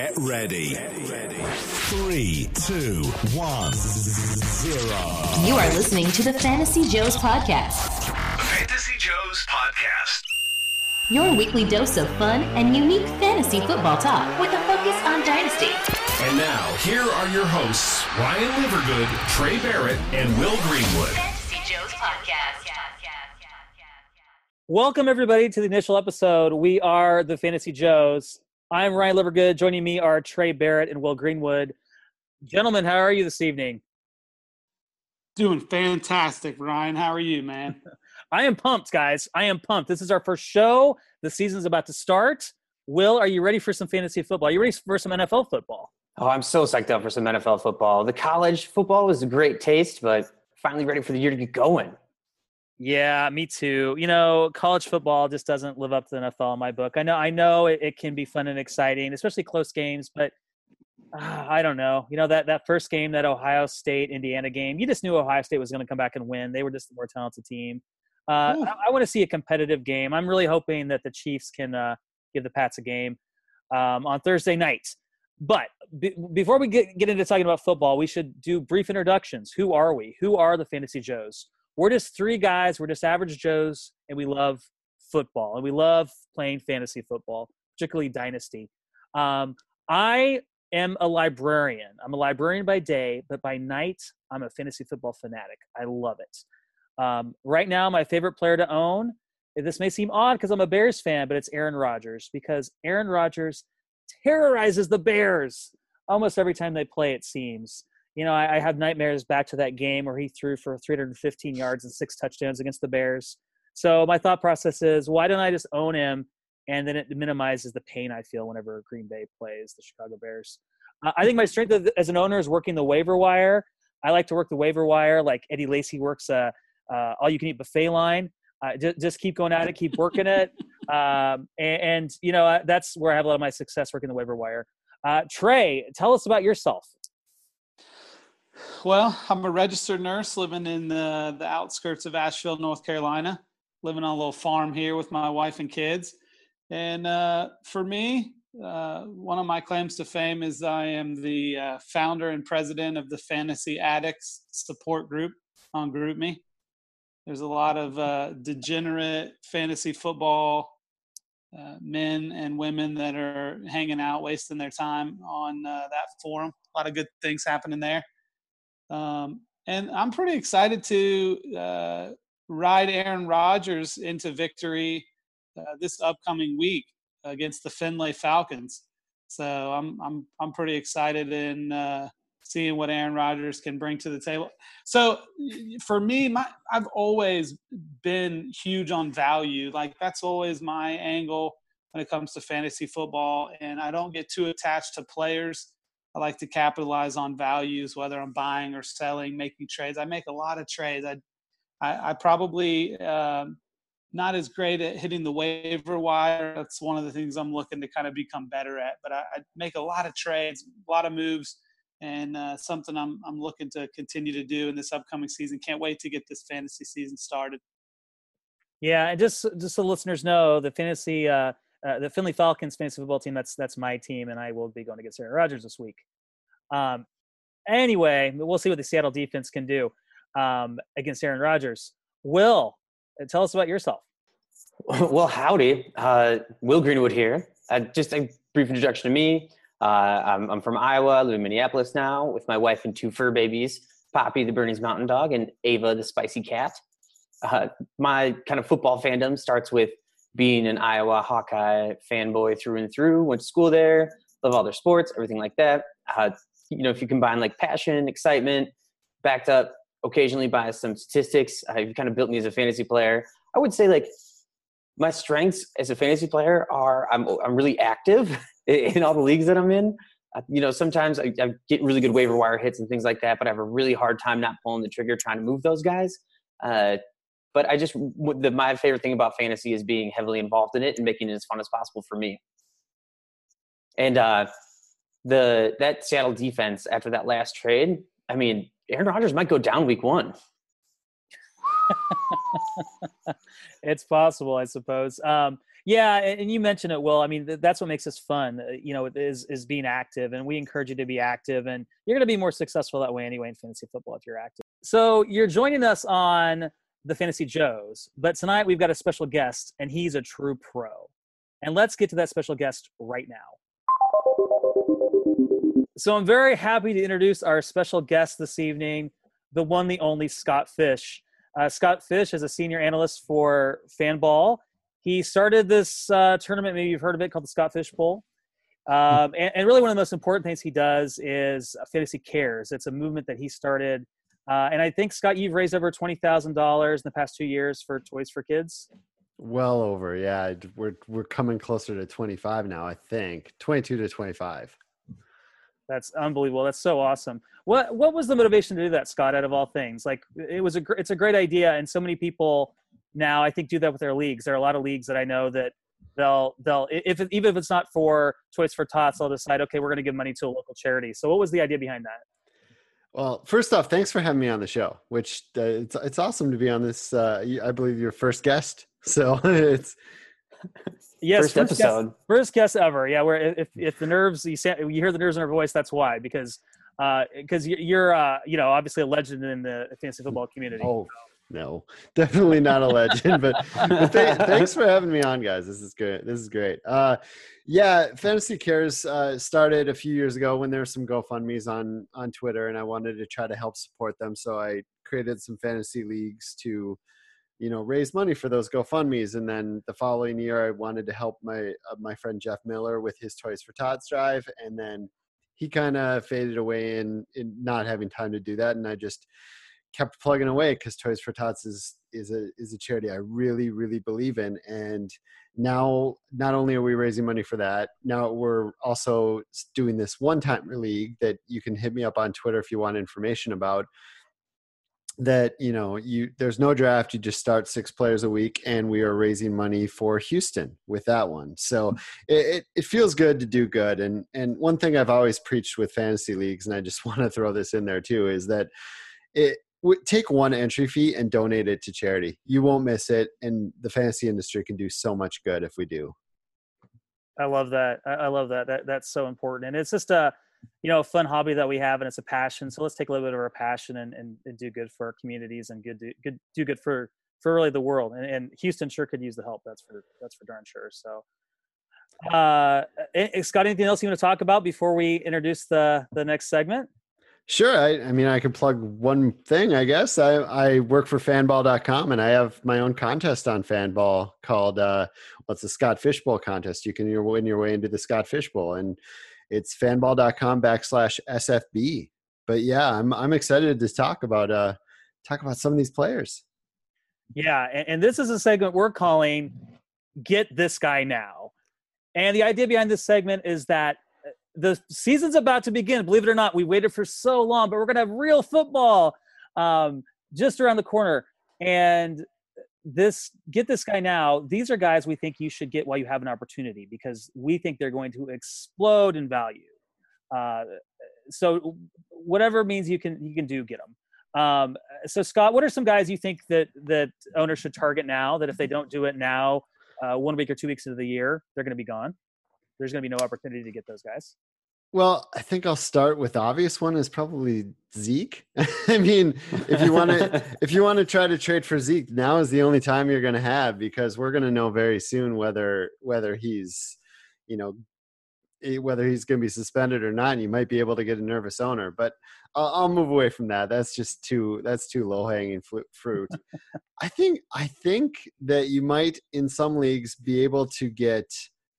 Get ready. Three, two, one, zero. You are listening to the Fantasy Joes Podcast, Fantasy Joe's podcast. your weekly dose of fun and unique fantasy football talk with a focus on Dynasty. And now, here are your hosts, Ryan Livergood, Trey Barrett, and Will Greenwood. Fantasy Joes Podcast. Welcome everybody to the initial episode. We are the Fantasy Joes. I'm Ryan Livergood. Joining me are Trey Barrett and Will Greenwood. Gentlemen, how are you this evening? Doing fantastic, Ryan. How are you, man? I am pumped, guys. I am pumped. This is our first show. The season's about to start. Will, are you ready for some fantasy football? Are you ready for some NFL football? Oh, I'm so psyched up for some NFL football. The college football was a great taste, but finally ready for the year to get going. Yeah, me too. You know, college football just doesn't live up to the NFL in my book. I know, I know, it, it can be fun and exciting, especially close games. But uh, I don't know. You know that that first game, that Ohio State Indiana game, you just knew Ohio State was going to come back and win. They were just the more talented team. Uh, I, I want to see a competitive game. I'm really hoping that the Chiefs can uh, give the Pats a game um, on Thursday night. But be, before we get, get into talking about football, we should do brief introductions. Who are we? Who are the Fantasy Joes? We're just three guys. We're just average Joes, and we love football, and we love playing fantasy football, particularly Dynasty. Um, I am a librarian. I'm a librarian by day, but by night, I'm a fantasy football fanatic. I love it. Um, right now, my favorite player to own. This may seem odd because I'm a Bears fan, but it's Aaron Rodgers because Aaron Rodgers terrorizes the Bears almost every time they play. It seems. You know, I, I have nightmares back to that game where he threw for 315 yards and six touchdowns against the Bears. So my thought process is, why don't I just own him, and then it minimizes the pain I feel whenever Green Bay plays the Chicago Bears. Uh, I think my strength of- as an owner is working the waiver wire. I like to work the waiver wire like Eddie Lacy works a uh, all-you-can-eat buffet line. Uh, just, just keep going at it, keep working it, um, and, and you know uh, that's where I have a lot of my success working the waiver wire. Uh, Trey, tell us about yourself. Well, I'm a registered nurse living in the, the outskirts of Asheville, North Carolina, living on a little farm here with my wife and kids. And uh, for me, uh, one of my claims to fame is I am the uh, founder and president of the Fantasy Addicts Support Group on GroupMe. There's a lot of uh, degenerate fantasy football uh, men and women that are hanging out, wasting their time on uh, that forum. A lot of good things happening there. Um, and I'm pretty excited to uh, ride Aaron Rodgers into victory uh, this upcoming week against the Finlay Falcons. So I'm I'm I'm pretty excited in uh, seeing what Aaron Rodgers can bring to the table. So for me, my I've always been huge on value. Like that's always my angle when it comes to fantasy football, and I don't get too attached to players. I like to capitalize on values, whether I'm buying or selling, making trades. I make a lot of trades. I, I, I probably um, not as great at hitting the waiver wire. That's one of the things I'm looking to kind of become better at. But I, I make a lot of trades, a lot of moves, and uh, something I'm I'm looking to continue to do in this upcoming season. Can't wait to get this fantasy season started. Yeah, and just just so listeners know, the fantasy, uh, uh, the Finley Falcons fantasy football team. That's that's my team, and I will be going against Aaron Rodgers this week. Um, anyway, we'll see what the Seattle defense can do um, against Aaron Rodgers. Will, uh, tell us about yourself. Well, howdy. Uh, Will Greenwood here. Uh, just a brief introduction to me. Uh, I'm, I'm from Iowa, I live in Minneapolis now with my wife and two fur babies Poppy, the Bernese Mountain Dog, and Ava, the Spicy Cat. Uh, my kind of football fandom starts with being an Iowa Hawkeye fanboy through and through. Went to school there, love all their sports, everything like that. Uh, you know, if you combine like passion, excitement, backed up occasionally by some statistics, uh, you've kind of built me as a fantasy player. I would say like my strengths as a fantasy player are I'm I'm really active in all the leagues that I'm in. Uh, you know, sometimes I, I get really good waiver wire hits and things like that, but I have a really hard time not pulling the trigger trying to move those guys. Uh, but I just the, my favorite thing about fantasy is being heavily involved in it and making it as fun as possible for me. And uh, the that Seattle defense after that last trade, I mean, Aaron Rodgers might go down week one. it's possible, I suppose. Um, Yeah, and you mentioned it, Will. I mean, that's what makes us fun. uh, You know, is is being active, and we encourage you to be active, and you're going to be more successful that way anyway in fantasy football if you're active. So you're joining us on the Fantasy Joes, but tonight we've got a special guest, and he's a true pro. And let's get to that special guest right now. So I'm very happy to introduce our special guest this evening, the one, the only Scott Fish. Uh, Scott Fish is a senior analyst for Fanball. He started this uh, tournament, maybe you've heard of it, called the Scott Fish Bowl. Um, and, and really, one of the most important things he does is Fantasy Cares. It's a movement that he started. Uh, and I think, Scott, you've raised over $20,000 in the past two years for Toys for Kids. Well over, yeah. We're we're coming closer to 25 now, I think. 22 to 25. That's unbelievable. That's so awesome. What what was the motivation to do that, Scott? Out of all things, like it was a gr- it's a great idea, and so many people now I think do that with their leagues. There are a lot of leagues that I know that they'll they'll if even if it's not for Toys for Tots, they'll decide okay, we're going to give money to a local charity. So what was the idea behind that? Well, first off, thanks for having me on the show. Which uh, it's it's awesome to be on this. Uh, y- I believe your first guest, so it's Yes, First guest- episode. first guest ever. Yeah, where if if the nerves you sa- you hear the nerves in her voice, that's why because because you're uh, you know obviously a legend in the fantasy football community. oh no, definitely not a legend. but but th- thanks for having me on, guys. This is good. This is great. Uh, yeah, Fantasy Cares uh, started a few years ago when there were some GoFundmes on on Twitter, and I wanted to try to help support them. So I created some fantasy leagues to, you know, raise money for those GoFundmes. And then the following year, I wanted to help my uh, my friend Jeff Miller with his Toys for Tots drive, and then he kind of faded away in in not having time to do that, and I just kept plugging away because Toys for Tots is is a is a charity I really really believe in, and now not only are we raising money for that, now we're also doing this one time league that you can hit me up on Twitter if you want information about. That you know, you there's no draft. You just start six players a week, and we are raising money for Houston with that one. So mm-hmm. it, it, it feels good to do good. And and one thing I've always preached with fantasy leagues, and I just want to throw this in there too, is that it w- take one entry fee and donate it to charity. You won't miss it, and the fantasy industry can do so much good if we do. I love that. I love that. That that's so important, and it's just a you know a fun hobby that we have, and it's a passion. So let's take a little bit of our passion and, and, and do good for our communities and good do good do good for for really the world. And, and Houston sure could use the help. That's for that's for darn sure. So, uh, eh, eh, Scott, anything else you want to talk about before we introduce the the next segment? Sure. I, I mean, I could plug one thing, I guess. I, I work for fanball.com and I have my own contest on Fanball called, uh, what's the Scott Fish Bowl contest? You can win your way into the Scott Fish Bowl and it's fanball.com backslash SFB. But yeah, I'm, I'm excited to talk about, uh, talk about some of these players. Yeah, and, and this is a segment we're calling "Get This Guy Now," and the idea behind this segment is that the season's about to begin. Believe it or not, we waited for so long, but we're gonna have real football um, just around the corner. And this get this guy now. These are guys we think you should get while you have an opportunity because we think they're going to explode in value. Uh, so whatever means you can you can do get them. Um, so Scott, what are some guys you think that that owners should target now? That if they don't do it now, uh, one week or two weeks into the year, they're going to be gone. There's going to be no opportunity to get those guys. Well, I think I'll start with the obvious one is probably Zeke. I mean, if you want to if you want to try to trade for Zeke, now is the only time you're going to have because we're going to know very soon whether whether he's, you know, eh, whether he's going to be suspended or not. And you might be able to get a nervous owner, but I'll, I'll move away from that. That's just too that's too low hanging fruit. I think I think that you might in some leagues be able to get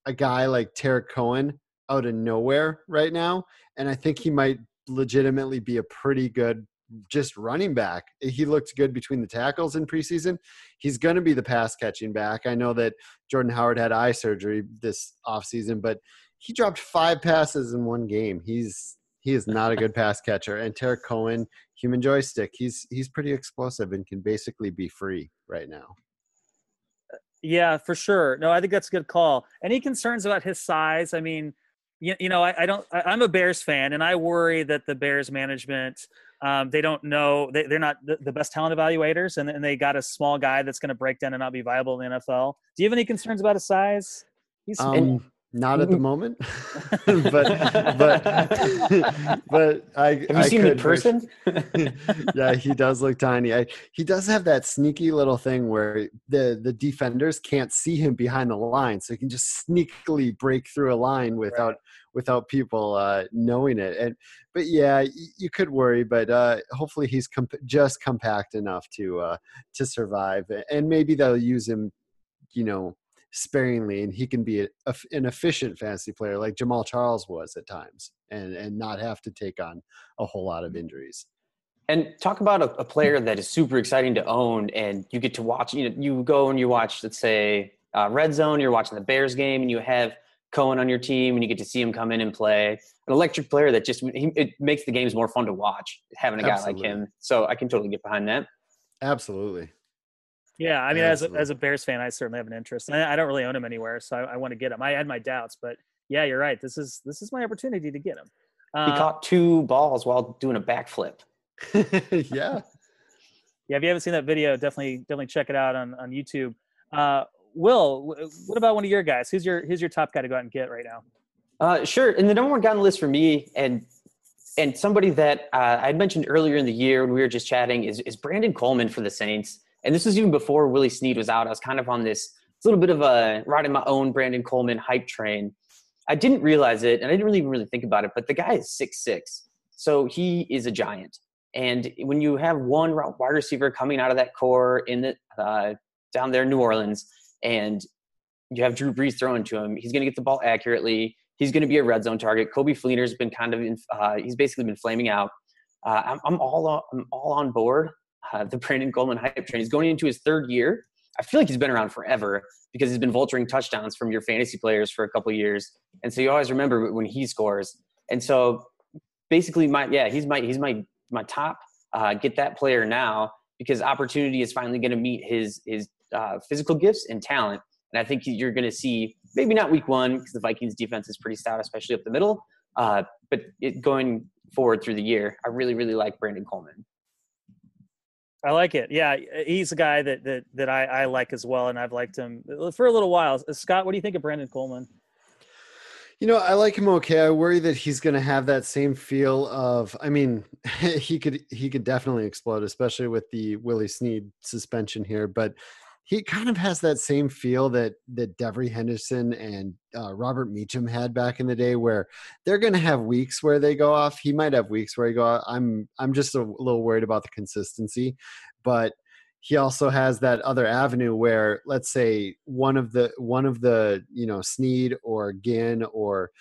a guy like Tarik Cohen out of nowhere right now, and I think he might legitimately be a pretty good just running back. He looked good between the tackles in preseason. He's going to be the pass catching back. I know that Jordan Howard had eye surgery this offseason, but he dropped five passes in one game. He's he is not a good pass catcher. And Tarik Cohen, human joystick, he's he's pretty explosive and can basically be free right now. Yeah, for sure. No, I think that's a good call. Any concerns about his size? I mean, you, you know, I, I don't. I, I'm a Bears fan, and I worry that the Bears management um, they don't know they, they're not the, the best talent evaluators, and, and they got a small guy that's going to break down and not be viable in the NFL. Do you have any concerns about his size? He's Um, not at the moment, but but but I Have you I seen him in person? yeah, he does look tiny. I, he does have that sneaky little thing where the the defenders can't see him behind the line, so he can just sneakily break through a line without without people uh, knowing it. And but yeah, you could worry, but uh, hopefully he's comp- just compact enough to uh, to survive, and maybe they'll use him, you know, sparingly, and he can be a, a- an efficient fantasy player like Jamaal Charles was at times, and and not have to take on a whole lot of injuries. And talk about a, a player that is super exciting to own, and you get to watch. You know, you go and you watch, let's say, uh, Red Zone. You're watching the Bears game, and you have Cohen on your team, and you get to see him come in and play. An electric player that just he, it makes the games more fun to watch. Having a guy Absolutely. like him, so I can totally get behind that. Absolutely. Yeah, I mean, as a, as a Bears fan, I certainly have an interest. And I, I don't really own him anywhere, so I, I want to get him. I had my doubts, but yeah, you're right. This is this is my opportunity to get him. He Uh, caught two balls while doing a backflip. yeah. yeah, if you haven't seen that video, definitely definitely check it out on on YouTube. Uh, Will, what about one of your guys? Who's your who's your top guy to go out and get right now? Uh, sure. And the number one guy on the list for me, and and somebody that uh, I had mentioned earlier in the year when we were just chatting, is is Brandon Coleman for the Saints. And this was even before Willie Snead was out. I was kind of on this little bit of a riding my own Brandon Coleman hype train. I didn't realize it, and I didn't really really think about it. But the guy is six six, so he is a giant. And when you have one wide receiver coming out of that corps in the uh, down there in New Orleans, and you have Drew Brees throwing to him, he's going to get the ball accurately. He's going to be a red zone target. Coby Fleener's been kind of, in, uh, he's basically been flaming out. Uh, I'm, I'm all on, I'm all on board. Uh, the Brandon Coleman hype train. He's going into his third year. I feel like he's been around forever because he's been vulturing touchdowns from your fantasy players for a couple years, and so you always remember when he scores. And so, basically, my yeah, he's my he's my my top. Uh, get that player now because opportunity is finally going to meet his his uh, physical gifts and talent. And I think you're going to see maybe not week one because the Vikings defense is pretty stout, especially up the middle. Uh, but it, going forward through the year, I really, really like Brandon Coleman. I like it. Yeah, eh, he's a guy that that that I, I like as well, and I've liked him uh, for a little while. Scott, what do you think of Brandon Coleman? You know, I like him okay. I worry that he's going to have that same feel of. I mean, he could he could definitely explode, especially with the Willie Snead suspension here. But he kind of has that same feel that that Devery Henderson and uh, Robert Meacham had back in the day, where they're going to have weeks where they go off. He might have weeks where he go. Off. I'm I'm just a little worried about the consistency, but he also has that other avenue where let's say one of the one of the you know Snead or Ginn or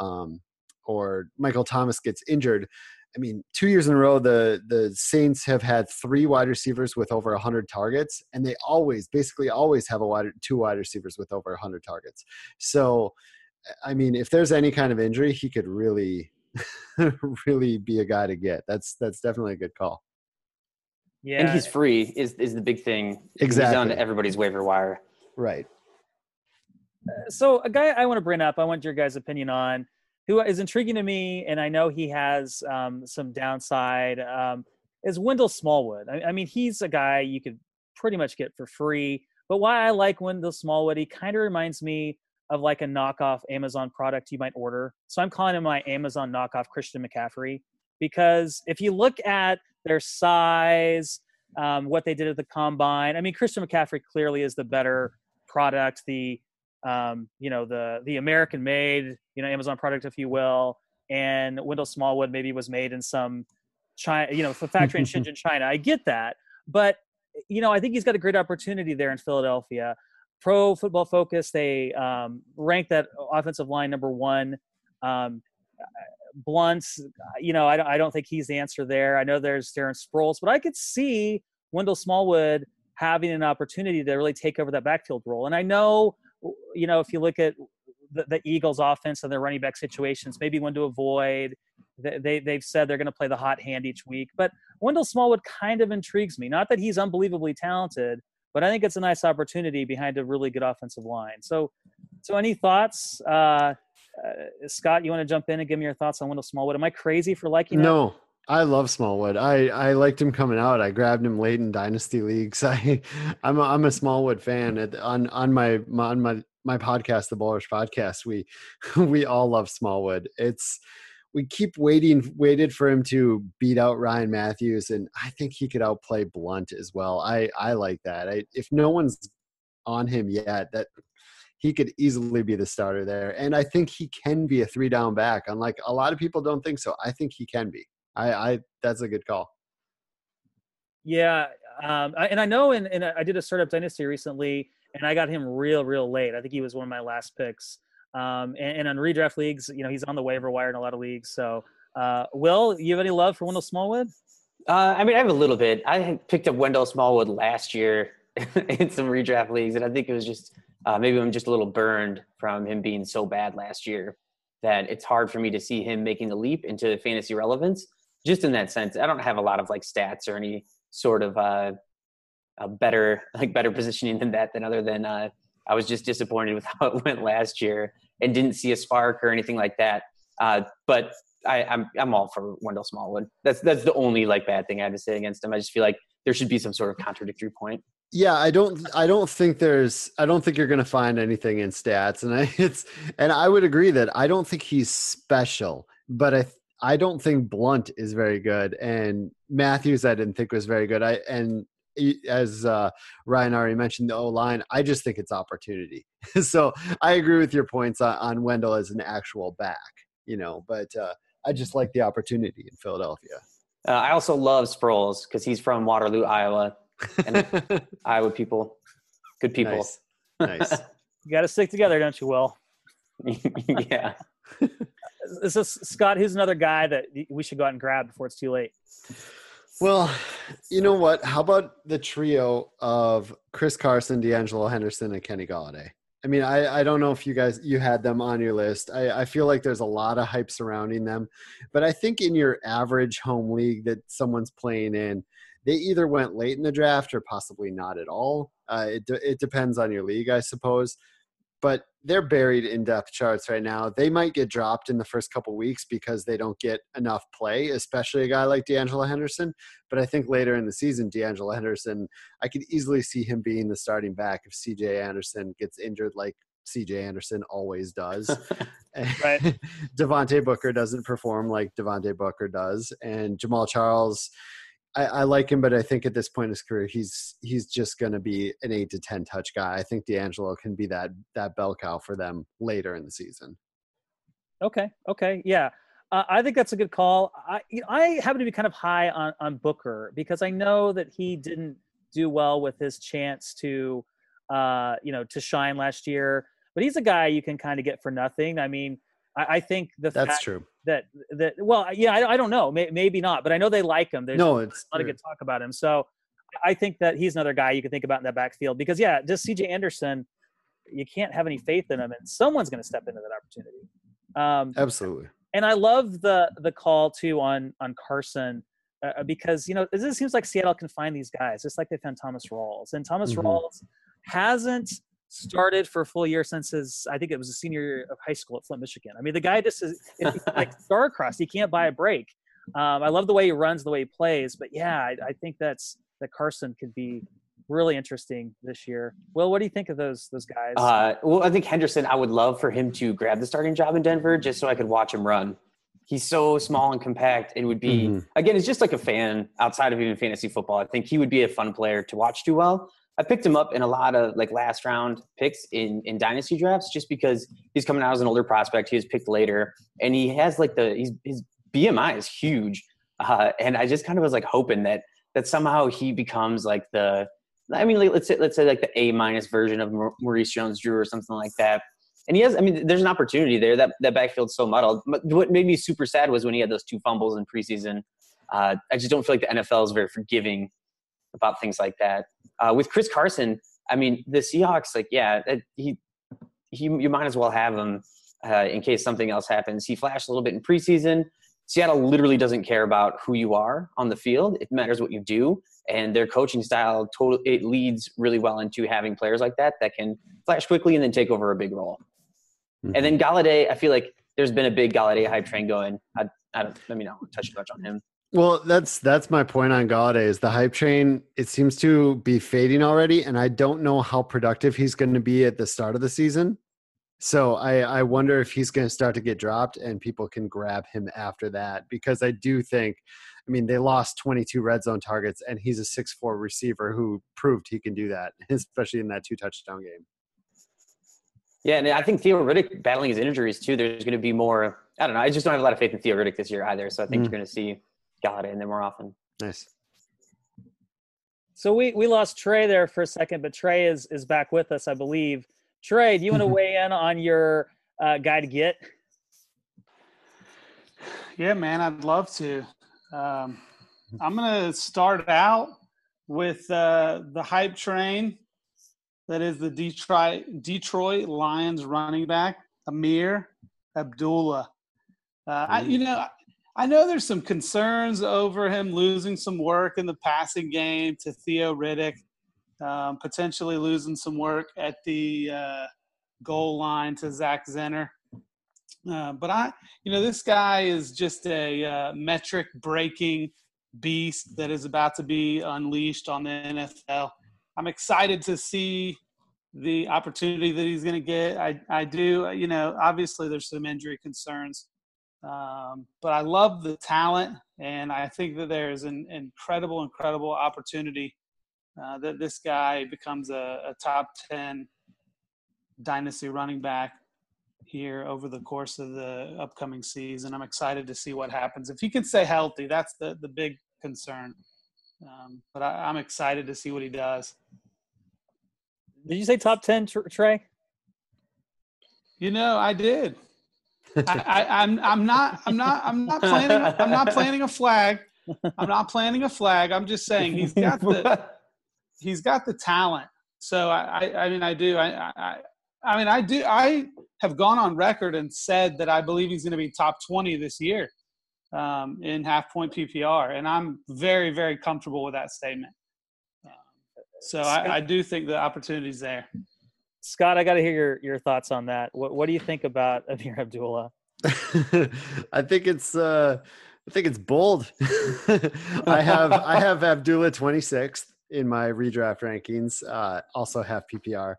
um, or Michael Thomas gets injured. I mean, two years in a row, the the Saints have had three wide receivers with over hundred targets, and they always, basically, always have a wide two wide receivers with over hundred targets. So, I mean, if there's any kind of injury, he could really, really be a guy to get. That's that's definitely a good call. Yeah, And he's free is is the big thing. He's Exactly. on everybody's waiver wire. Right. Uh, so a guy I want to bring up, I want your guys' opinion on, who is intriguing to me, and I know he has um, some downside, um, is Wendell Smallwood. I, I mean, he's a guy you could pretty much get for free. But why I like Wendell Smallwood, he kind of reminds me of like a knockoff Amazon product you might order. So I'm calling him my Amazon knockoff Christian McCaffrey because if you look at their size, um, what they did at the combine, I mean, Christian McCaffrey clearly is the better product. The um, you know the the American made you know Amazon product, if you will, and Wendell Smallwood maybe was made in some China, you know, factory in Shenzhen, China. I get that, but you know, I think he's got a great opportunity there in Philadelphia. Pro Football Focus, they um, that offensive line number one. Um, Blount, you know, I, don't- I don't think he's the answer there. I know there's Darren Sproles, but I could see Wendell Smallwood having an opportunity to really take over that backfield role. And I know, you know, if you look at the, the Eagles' offense and their running back situations, maybe one to avoid. They, they they've said they're going to play the hot hand each week, but Wendell Smallwood kind of intrigues me. Not that he's unbelievably talented, but I think it's a nice opportunity behind a really good offensive line. So, so any thoughts? Uh, uh, Scott, you want to jump in and give me your thoughts on Wendell Smallwood? Am I crazy for liking? No, I love Smallwood. I, I liked him coming out. I grabbed him late in dynasty leagues. I I'm a, I'm a Smallwood fan. At, on on my, my on my my podcast, the Bullish Podcast, we we all love Smallwood. It's we keep waiting waited for him to beat out Ryan Mathews, and I think he could outplay Blount as well. I I like that. I, if no one's on him yet, that he could easily be the starter there, and I think he can be a three down back. Unlike a lot of people don't think so. I think he can be. I, I that's a good call. Yeah, um, I, and I know, in, in I did a startup dynasty recently, and I got him real, real late. I think he was one of my last picks. Um, and, and on redraft leagues, you know, he's on the waiver wire in a lot of leagues. So, uh, Will, you have any love for Wendell Smallwood? Uh, I mean, I have a little bit. I picked up Wendell Smallwood last year in some redraft leagues, and I think it was just uh, maybe I'm just a little burned from him being so bad last year that it's hard for me to see him making the leap into fantasy relevance. Just in that sense, I don't have a lot of like stats or any sort of uh, a better like better positioning than that. Than other than uh, I was just disappointed with how it went last year and didn't see a spark or anything like that. Uh, but I, I'm I'm all for Wendell Smallwood. That's that's the only like bad thing I have to say against him. I just feel like there should be some sort of contradictory point. Yeah, I don't I don't think there's I don't think you're going to find anything in stats and I it's and I would agree that I don't think he's special, but I I don't think Blount is very good and Mathews I didn't think was very good. I and as uh, Ryan already mentioned, the O line, I just think it's opportunity. so I agree with your points on, on, Wendell as an actual back, you know, but uh, I just like the opportunity in Philadelphia. Uh, I also love Sproles because he's from Waterloo, Iowa, and Iowa people, good people. Nice. nice. you got to stick together, don't you, Will? yeah. This is Scott. Who's another guy that we should go out and grab before it's too late? Well, you know what? How about the trio of Chris Carson, De'Angelo Henderson, and Kenny Golladay? I mean, I, I don't know if you guys you had them on your list. I, I feel like there's a lot of hype surrounding them, but I think in your average home league that someone's playing in, they either went late in the draft or possibly not at all. Uh, it it depends on your league, I suppose but they're buried in depth charts right now. They might get dropped in the first couple weeks because they don't get enough play, especially a guy like De'Angelo Henderson. But I think later in the season, De'Angelo Henderson, I could easily see him being the starting back if CJ Anderson gets injured like CJ Anderson always does. right. Devontae Booker doesn't perform like Devontae Booker does. And Jamaal Charles I, I, like him, but I think at this point in his career, he's he's just going to be an eight to ten touch guy. I think De'Angelo can be that that bell cow for them later in the season. Okay. Okay. Yeah. Uh, I think that's a good call. I I happen to be kind of high on on Booker because I know that he didn't do well with his chance to, uh, you know, to shine last year. But he's a guy you can kind of get for nothing. I mean, I, I think the that's true that that well yeah I, I don't know May, maybe not but I know they like him. There's no, it's a lot of good talk about him. So I think that he's another guy you can think about in that backfield because yeah, just C.J. Anderson, you can't have any faith in him, and someone's going to step into that opportunity. Um, Absolutely. And I love the the call too on on Carson. Uh, because you know it seems like Seattle can find these guys just like they found Thomas Rawls and Thomas mm-hmm. Rawls hasn't started for a full year since his I think it was a senior year of high school at Flint, Michigan. I mean, the guy just is like star-crossed. He can't buy a break. Um, I love the way he runs, the way he plays. But yeah, I, I, think that's that Carson could be really interesting this year. Well, what do you think of those those guys? Uh, well, I think Henderson. I would love for him to grab the starting job in Denver just so I could watch him run. He's so small and compact. It would be mm-hmm. again. It's just like a fan outside of even fantasy football. I think he would be a fun player to watch do well. I picked him up in a lot of like last round picks in in dynasty drafts just because he's coming out as an older prospect. He was picked later, and he has like the he's, his BMI is huge, uh, and I just kind of was like hoping that that somehow he becomes like the I mean like, let's say let's say like the A minus version of Maurice Jones-Drew or something like that. And he has I mean there's an opportunity there. That that backfield's so muddled. What made me super sad was when he had those two fumbles in preseason. Uh, I just don't feel like the NFL is very forgiving about things like that. Uh, with Chris Carson, I mean, the Seahawks, like, yeah, he, he, you might as well have him uh, in case something else happens. He flashed a little bit in preseason. Seattle literally doesn't care about who you are on the field. It matters what you do, and their coaching style total it leads really well into having players like that that can flash quickly and then take over a big role. And then Golladay, I feel like there's been a big Golladay hype train going. I, I don't. Let me not touch too much on him. Well, that's that's my point on Golladay is the hype train. It seems to be fading already, and I don't know how productive he's going to be at the start of the season. So I, I wonder if he's going to start to get dropped and people can grab him after that because I do think, I mean, they lost 22 red zone targets and he's a six four receiver who proved he can do that, especially in that two touchdown game. Yeah, and I think Theo Riddick battling his injuries too. There's going to be more. I don't know. I just don't have a lot of faith in Theo Riddick this year either. So I think Mm. you're going to see Golladay in there more often. Nice. So we we lost Trey there for a second, but Trey is is back with us, I believe. Trey, do you want to weigh in on your uh, guy to get? Yeah, man, I'd love to. Um, I'm going to start out with uh, the hype train that is the Detroit, Detroit Lions running back, Ameer Abdullah. Uh, I, you know, I know there's some concerns over him losing some work in the passing game to Theo Riddick, um, potentially losing some work at the uh, goal line to Zach Zenner. Uh, but I, you know, this guy is just a uh, metric breaking beast that is about to be unleashed on the NFL. I'm excited to see the opportunity that he's going to get. I, I do, you know, obviously there's some injury concerns, um, but I love the talent, and I think that there's an incredible, incredible opportunity uh, that this guy becomes a, a top 10 dynasty running back here over the course of the upcoming season. I'm excited to see what happens. If he can stay healthy, that's the, the big concern. Um, but I, I'm excited to see what he does. Did you say top ten, Trey? You know, I did. I, I, I'm I'm not I'm not I'm not planning I'm not planning a flag. I'm not planning a flag. I'm just saying he's got the he's got the talent. So I I, I mean I do I, I I mean I do I have gone on record and said that I believe he's going to be top 20 this year um, in half point PPR, and I'm very very comfortable with that statement. Um, so I, I do think the opportunity's there. Scott, I got to hear your, your thoughts on that. What what do you think about Ameer Abdullah? I think it's uh I think it's bold. I have I have Abdullah 26th in my redraft rankings. Uh also have PPR.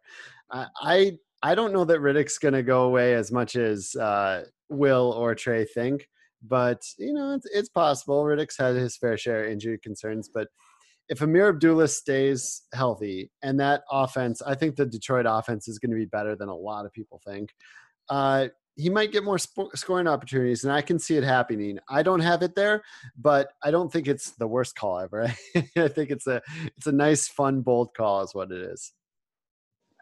I I, I don't know that Riddick's going to go away as much as uh Will or Trey think, but you know, it's it's possible. Riddick's had his fair share of injury concerns, but if Ameer Abdullah stays healthy and that offense, I think the Detroit offense is going to be better than a lot of people think. Uh, he might get more sp- scoring opportunities, and I can see it happening. I don't have it there, but I don't think it's the worst call ever. I think it's a it's a nice, fun, bold call, is what it is.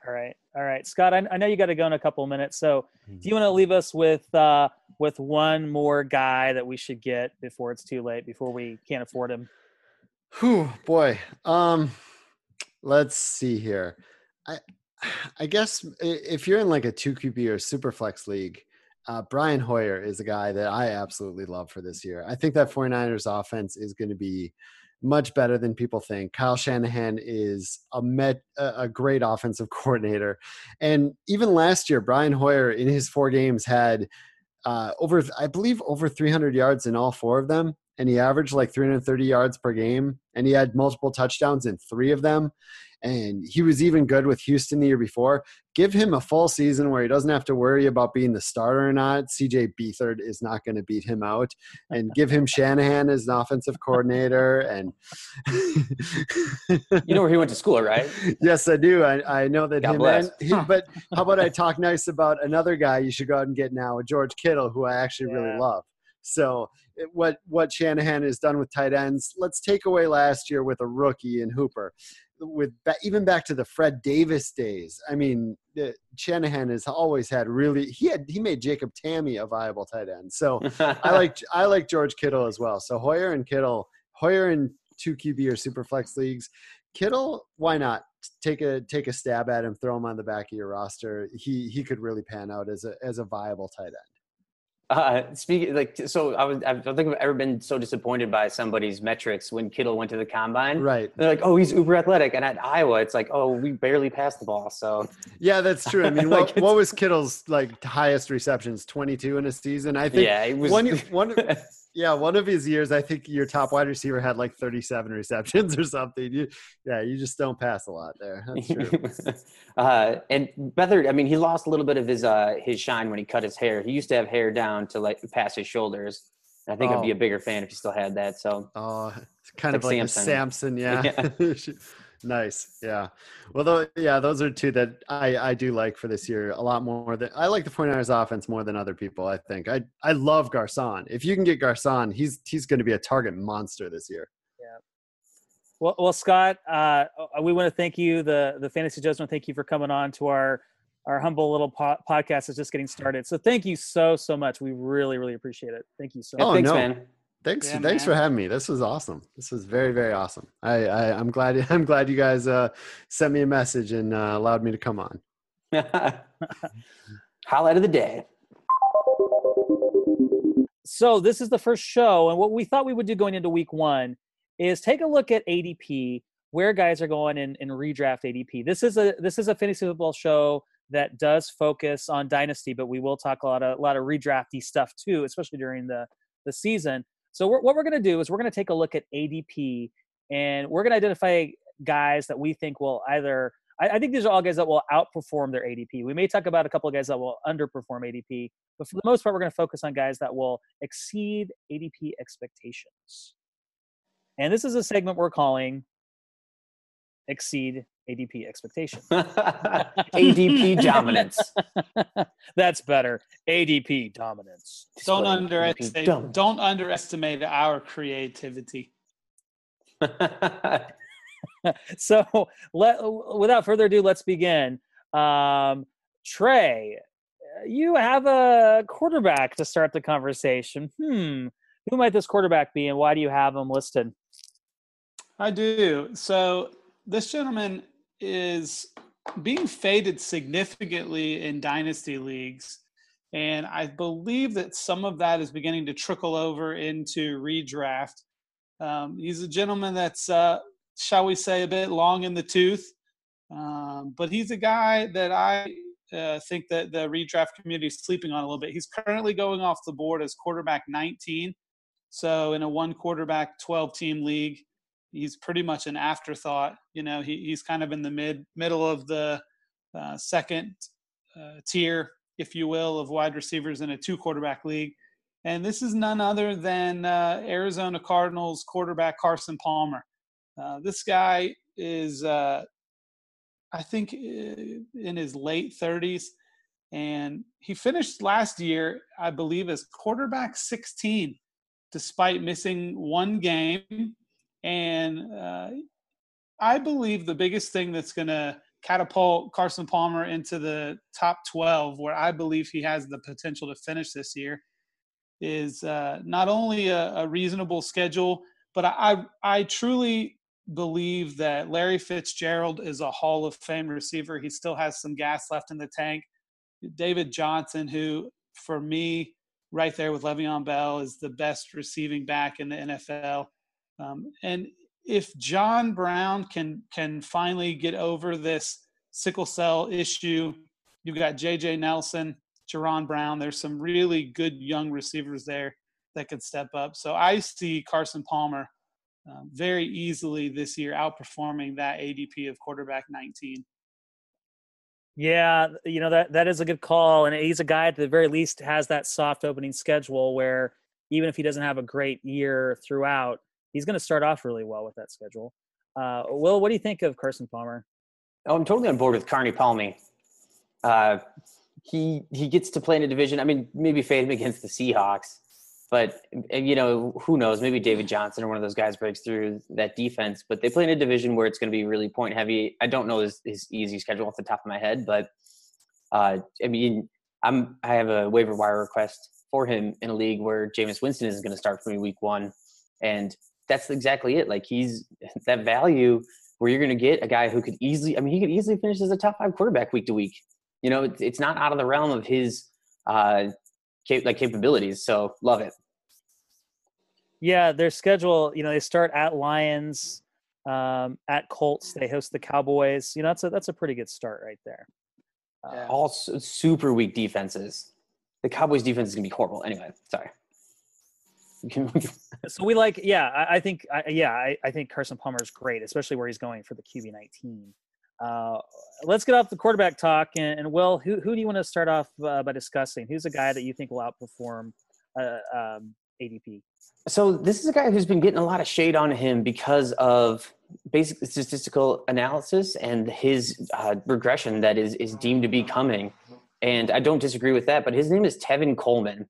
All right, all right, Scott. I, I know you got to go in a couple of minutes, so Mm-hmm. do you want to leave us with uh, with one more guy that we should get before it's too late, before we can't afford him? Whew, boy. Um, let's see here. I I guess if you're in like a two QB or super flex league, uh, Brian Hoyer is a guy that I absolutely love for this year. I think that 49ers offense is going to be much better than people think. Kyle Shanahan is a met a great offensive coordinator, and even last year, Brian Hoyer in his four games had uh, over I believe over 300 yards in all four of them, and he averaged like 330 yards per game, and he had multiple touchdowns in three of them. And he was even good with Houston the year before. Give him a full season where he doesn't have to worry about being the starter or not. CJ Beathard is not going to beat him out. And give him Shanahan as an offensive coordinator. And You know where he went to school, right? yes, I do. I, I know that God him bless. and he, but how about I talk nice about another guy you should go out and get now, George Kittle, who I actually Yeah. really love. So what what Shanahan has done with tight ends, let's take away last year with a rookie in Hooper. With even back to the Fred Davis days, I mean, Shanahan has always had really he had he made Jacob Tamme a viable tight end. So I like I like George Kittle as well. So Hoyer and Kittle, Hoyer and two QB or super flex leagues. Kittle, why not take a take a stab at him, throw him on the back of your roster. He he could really pan out as a as a viable tight end. Uh, speaking like so, I was I don't think I've ever been so disappointed by somebody's metrics when Kittle went to the combine. Right. They're like, oh, he's uber athletic, and at Iowa, it's like, oh, we barely passed the ball. So Yeah, that's true. I mean, Like, what, what was Kittle's like highest receptions? Twenty two in a season. I think. yeah, it was one, one, yeah, one of his years, I think your top wide receiver had like 37 receptions or something. You, yeah, you just don't pass a lot there. That's true. uh, and Beathard, I mean, he lost a little bit of his uh, his shine when he cut his hair. He used to have hair down to like past his shoulders. I think I'd be Oh. a bigger fan if he still had that. So Oh, it's kind Like of like Samson. Samson, yeah. nice, yeah. Well, though, yeah, those are two that I I do like for this year a lot more than I like the 49ers offense more than other people. I think I I love Garcon. If you can get Garcon, he's he's going to be a target monster this year. Yeah. Well, well, Scott, uh, we want to thank you. The the Fantasy Joes want to thank you for coming on to our our humble little po- podcast is just getting started. So thank you so so much. We really really appreciate it. Thank you so Oh, thanks, no. man. Thanks, Yeah, thanks for having me. This was awesome. This was very, very awesome. I, I I'm glad I'm glad you guys uh, sent me a message and uh, allowed me to come on. Highlight of the day. So this is the first show, and what we thought we would do going into week one is take a look at ADP, where guys are going in, in redraft ADP. This is a this is a fantasy football show that does focus on dynasty, but we will talk a lot of a lot of redrafty stuff too, especially during the the season. So we're, what we're going to do is we're going to take a look at ADP, and we're going to identify guys that we think will either. I, I think these are all guys that will outperform their ADP. We may talk about a couple of guys that will underperform ADP, but for the most part, we're going to focus on guys that will exceed ADP expectations. And this is a segment we're calling Exceed ADP Expectation. ADP dominance. That's better. ADP dominance. Don't underestimate. dumb. Don't underestimate our creativity. so let, without further ado, let's begin. Um, Trey, you have a quarterback to start the conversation. Hmm. Who might this quarterback be, and why do you have him listed? I do. So this gentleman is being faded significantly in dynasty leagues. And I believe that some of that is beginning to trickle over into redraft. Um, he's a gentleman that's, uh, shall we say, a bit long in the tooth. Um, but he's a guy that I uh, think that the redraft community is sleeping on a little bit. He's currently going off the board as quarterback 19. So in a one quarterback, 12 team league, he's pretty much an afterthought. You know, he, he's kind of in the mid middle of the uh, second uh, tier, if you will, of wide receivers in a two quarterback league. And this is none other than uh, Arizona Cardinals quarterback Carson Palmer. Uh, this guy is, uh, I think, uh, in his late 30s. And he finished last year, I believe, as quarterback 16, despite missing one game and uh, I believe the biggest thing that's going to catapult Carson Palmer into the top 12, where I believe he has the potential to finish this year, is uh, not only a, a reasonable schedule, but I, I, I truly believe that Larry Fitzgerald is a Hall of Fame receiver. He still has some gas left in the tank. David Johnson, who for me, right there with Le'Veon Bell, is the best receiving back in the NFL. Um, and if John Brown can can finally get over this sickle cell issue, you've got J.J. Nelson, Jaron Brown. There's some really good young receivers there that could step up. So I see Carson Palmer um, very easily this year outperforming that ADP of quarterback 19. Yeah, you know that that is a good call, and he's a guy at the very least has that soft opening schedule where even if he doesn't have a great year throughout, he's going to start off really well with that schedule. Uh, Will, what do you think of Carson Palmer? Oh, I'm totally on board with Carney Palmy. Uh, he he gets to play in a division. I mean, maybe fade him against the Seahawks, but you know who knows? Maybe David Johnson or one of those guys breaks through that defense. But they play in a division where it's going to be really point heavy. I don't know his, his easy schedule off the top of my head, but uh, I mean, I'm I have a waiver wire request for him in a league where Jameis Winston is going to start for me week one, and that's exactly it. Like he's that value where you're going to get a guy who could easily. I mean, he could easily finish as a top five quarterback week to week. You know, it's, it's not out of the realm of his uh, cap- like capabilities. So love it. Yeah, their schedule. You know, they start at Lions, um, at Colts. They host the Cowboys. You know, that's a that's a pretty good start right there. Uh, Yeah. All su- super weak defenses. The Cowboys defense is gonna be horrible. Anyway, sorry. So we like, yeah, I, I think, I, yeah, I, I think Carson Palmer is great, especially where he's going for the QB nineteen. Uh, let's get off the quarterback talk, and, and Will, who who do you want to start off uh, by discussing? Who's a guy that you think will outperform uh, um, ADP? So this is a guy who's been getting a lot of shade on him because of basic statistical analysis and his uh, regression that is is deemed to be coming. And I don't disagree with that. But his name is Tevin Coleman.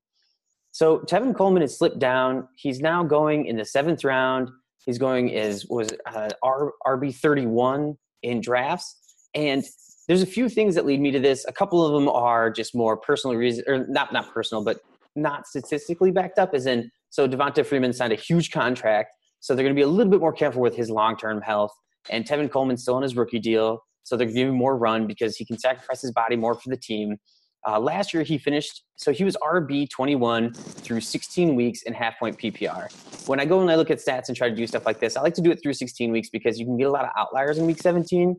So Tevin Coleman has slipped down. He's now going in the seventh round. He's going as was uh, RB thirty one in drafts. And there's a few things that lead me to this. A couple of them are just more personal reasons, or not not personal, but not statistically backed up. As in, so Devonta Freeman signed a huge contract, so they're going to be a little bit more careful with his long-term health. And Tevin Coleman's still on his rookie deal, so they're giving him more run because he can sacrifice his body more for the team. Uh, last year he finished, so he was RB 21 through 16 weeks in half point PPR. When I go and I look at stats and try to do stuff like this, I like to do it through 16 weeks because you can get a lot of outliers in week 17.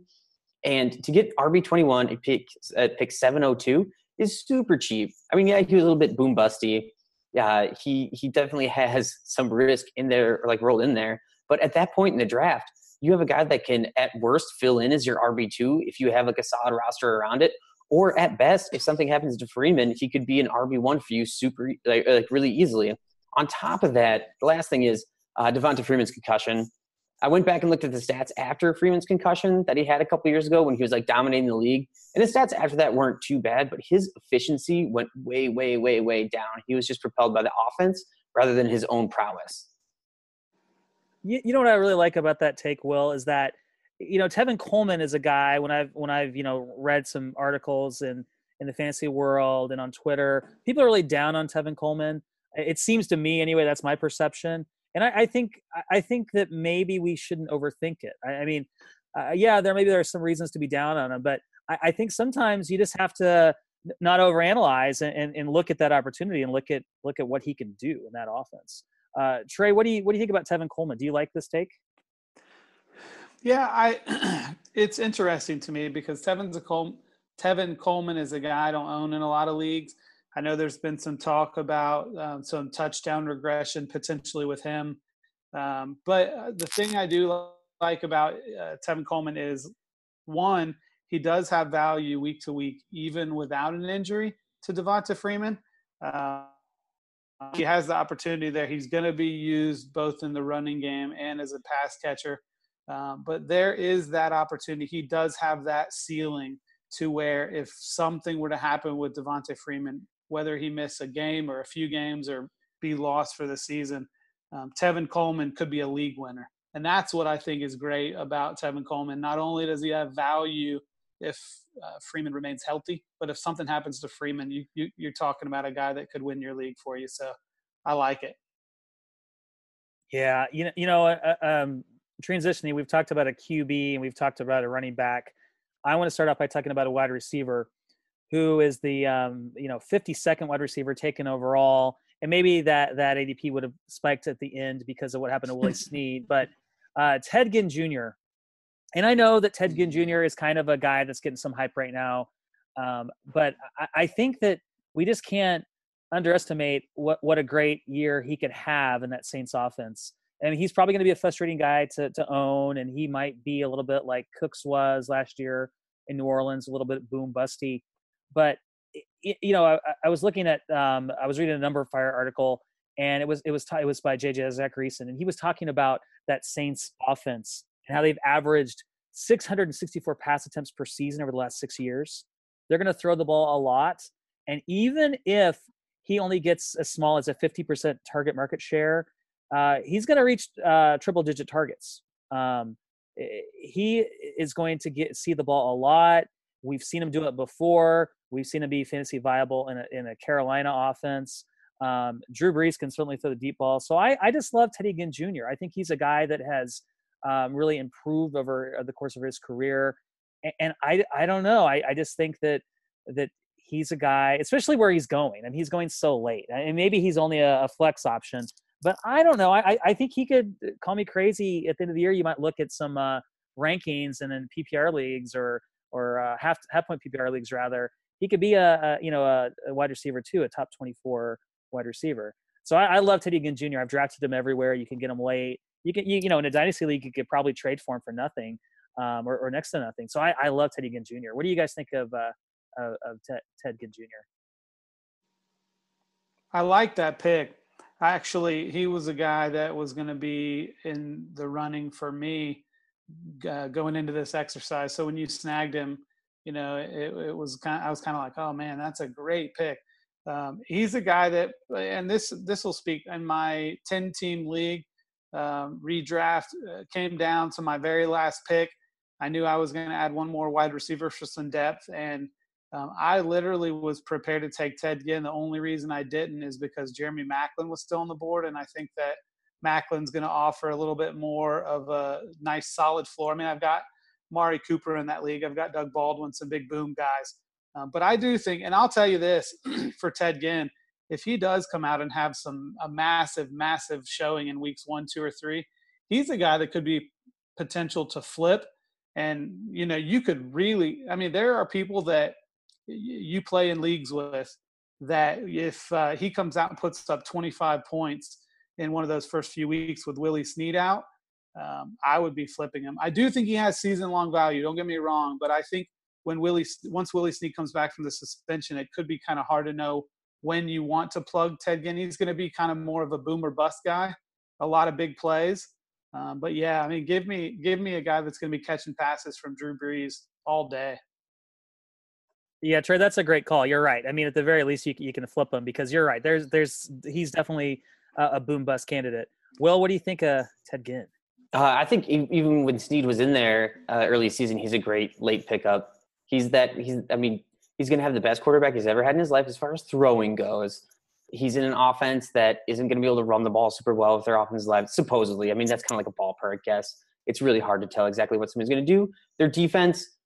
And to get RB 21 at pick, at pick 702 is super cheap. I mean, yeah, he was a little bit boom busty. Yeah, he he definitely has some risk in there, like rolled in there. But at that point in the draft, you have a guy that can at worst fill in as your RB two if you have like a solid roster around it, or at best, if something happens to Freeman, he could be an RB one for you super like, like really easily. On top of that, the last thing is uh, Devonta Freeman's concussion. I went back and looked at the stats after Freeman's concussion that he had a couple years ago when he was like dominating the league. And his stats after that weren't too bad, but his efficiency went way, way, way, way down. He was just propelled by the offense rather than his own prowess. You, you know what I really like about that take, Will, is that you know Tevin Coleman is a guy when I've when I've you know read some articles in in the fantasy world and on Twitter, people are really down on Tevin Coleman. It seems to me anyway. That's my perception, and I, I think I think that maybe we shouldn't overthink it. I, I mean, uh, yeah, there maybe there are some reasons to be down on him, but I, I think sometimes you just have to not overanalyze and, and, and look at that opportunity and look at look at what he can do in that offense. Uh, Trey, what do you what do you think about Tevin Coleman? Do you like this take? Yeah, I it's interesting to me because Tevin's a Col- Tevin Coleman is a guy I don't own in a lot of leagues. I know there's been some talk about um, some touchdown regression potentially with him, um, but uh, the thing I do like about uh, Tevin Coleman is one, he does have value week to week, even without an injury to Devonta Freeman. Uh, he has the opportunity there. He's going to be used both in the running game and as a pass catcher. Um, but there is that opportunity. He does have that ceiling to where if something were to happen with Devonta Freeman, whether he miss a game or a few games or be lost for the season, um, Tevin Coleman could be a league winner. And that's what I think is great about Tevin Coleman. Not only does he have value if uh, Freeman remains healthy, but if something happens to Freeman, you, you, you're talking about a guy that could win your league for you. So I like it. Yeah, you know, you know, uh, um, transitioning. We've talked about a QB and we've talked about a running back. I want to start off by talking about a wide receiver, who is the um, you know 52nd wide receiver taken overall, and maybe that that ADP would have spiked at the end because of what happened to Willie Snead, but uh, Ted Ginn Jr. And I know that Ted Ginn Jr. is kind of a guy that's getting some hype right now, um, but I, I think that we just can't underestimate what what a great year he could have in that Saints offense. And he's probably going to be a frustrating guy to to own, and he might be a little bit like Cooks was last year in New Orleans, a little bit boom busty. But you know, I, I was looking at, um, I was reading a numberFire article, and it was it was it was by JJ Zachariason, and he was talking about that Saints offense and how they've averaged 664 pass attempts per season over the last six years. They're going to throw the ball a lot, and even if he only gets as small as a 50% target market share, uh, he's going to reach uh, triple digit targets. Um, he is going to get see the ball a lot. We've seen him do it before. We've seen him be fantasy viable in a, in a Carolina offense. Um, Drew Brees can certainly throw the deep ball. So I, I just love Teddy Ginn Jr. I think he's a guy that has um, really improved over the course of his career. And, and I, I don't know. I, I just think that that he's a guy, especially where he's going, and he's going so late. And maybe he's only a, a flex option, but I don't know. I, I think he could uh, call me crazy at the end of the year. You might look at some uh, rankings and then PPR leagues or or uh, half half point PPR leagues rather. He could be a, a you know a, a, wide receiver too, a top 24 wide receiver. So I, I love Ted Ginn Jr. I've drafted him everywhere. You can get him late. You can you, you know in a dynasty league you could probably trade for him for nothing um, or, or, next to nothing. So I, I love Teddy Ginn Jr. What do you guys think of uh, of, of Ted, Ted Ginn Jr.? I like that pick. Actually, he was a guy that was going to be in the running for me uh, going into this exercise. So when you snagged him, you know, it, it was kind. Of, I was kind of like, oh man, that's a great pick. Um, he's a guy that, and this this will speak in my ten team league um, redraft uh, came down to my very last pick. I knew I was going to add one more wide receiver for some depth, and um, I literally was prepared to take Ted Ginn. The only reason I didn't is because Jeremy Maclin was still on the board, and I think that Maclin's going to offer a little bit more of a nice, solid floor. I mean, I've got Amari Cooper in that league. I've got Doug Baldwin, some big boom guys. Um, but I do think, and I'll tell you this for Ted Ginn, if he does come out and have some a massive, massive showing in weeks one, two, or three, he's a guy that could be potential to flip. And you know, you could really, I mean, there are people that you play in leagues with that if uh, he comes out and puts up 25 points in one of those first few weeks with Willie Snead out, um, I would be flipping him. I do think he has season long value. Don't get me wrong, but I think when Willie once Willie Snead comes back from the suspension, it could be kind of hard to know when you want to plug Ted Ginn. He's going to be kind of more of a boomer bust guy, a lot of big plays. Um, but yeah, I mean, give me give me a guy that's going to be catching passes from Drew Brees all day. Yeah, Trey, that's a great call. You're right. I mean, at the very least, you you can flip him because you're right. There's there's he's definitely a, a boom bust candidate. Well, what do you think of Ted Ginn? Uh, I think even when Snead was in there uh, early season, he's a great late pickup. He's that he's. I mean, he's going to have the best quarterback he's ever had in his life as far as throwing goes. He's in an offense that isn't going to be able to run the ball super well with their offensive line, supposedly. I mean, that's kind of like a ballpark guess. It's really hard to tell exactly what somebody's going to do. Their defense,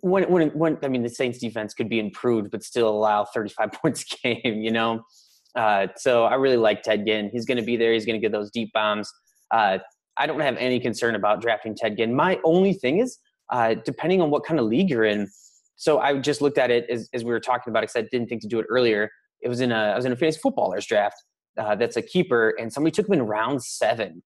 when, when, when, I mean, the Saints defense could be improved, but still allow 35 points a game, you know? Uh, so I really like Ted Ginn. He's going to be there. He's going to get those deep bombs. Uh, I don't have any concern about drafting Ted Ginn. My only thing is, uh, depending on what kind of league you're in, so I just looked at it as, as we were talking about it because I didn't think to do it earlier. It was in a I was in a fantasy footballers draft uh, that's a keeper, and somebody took him in round seven.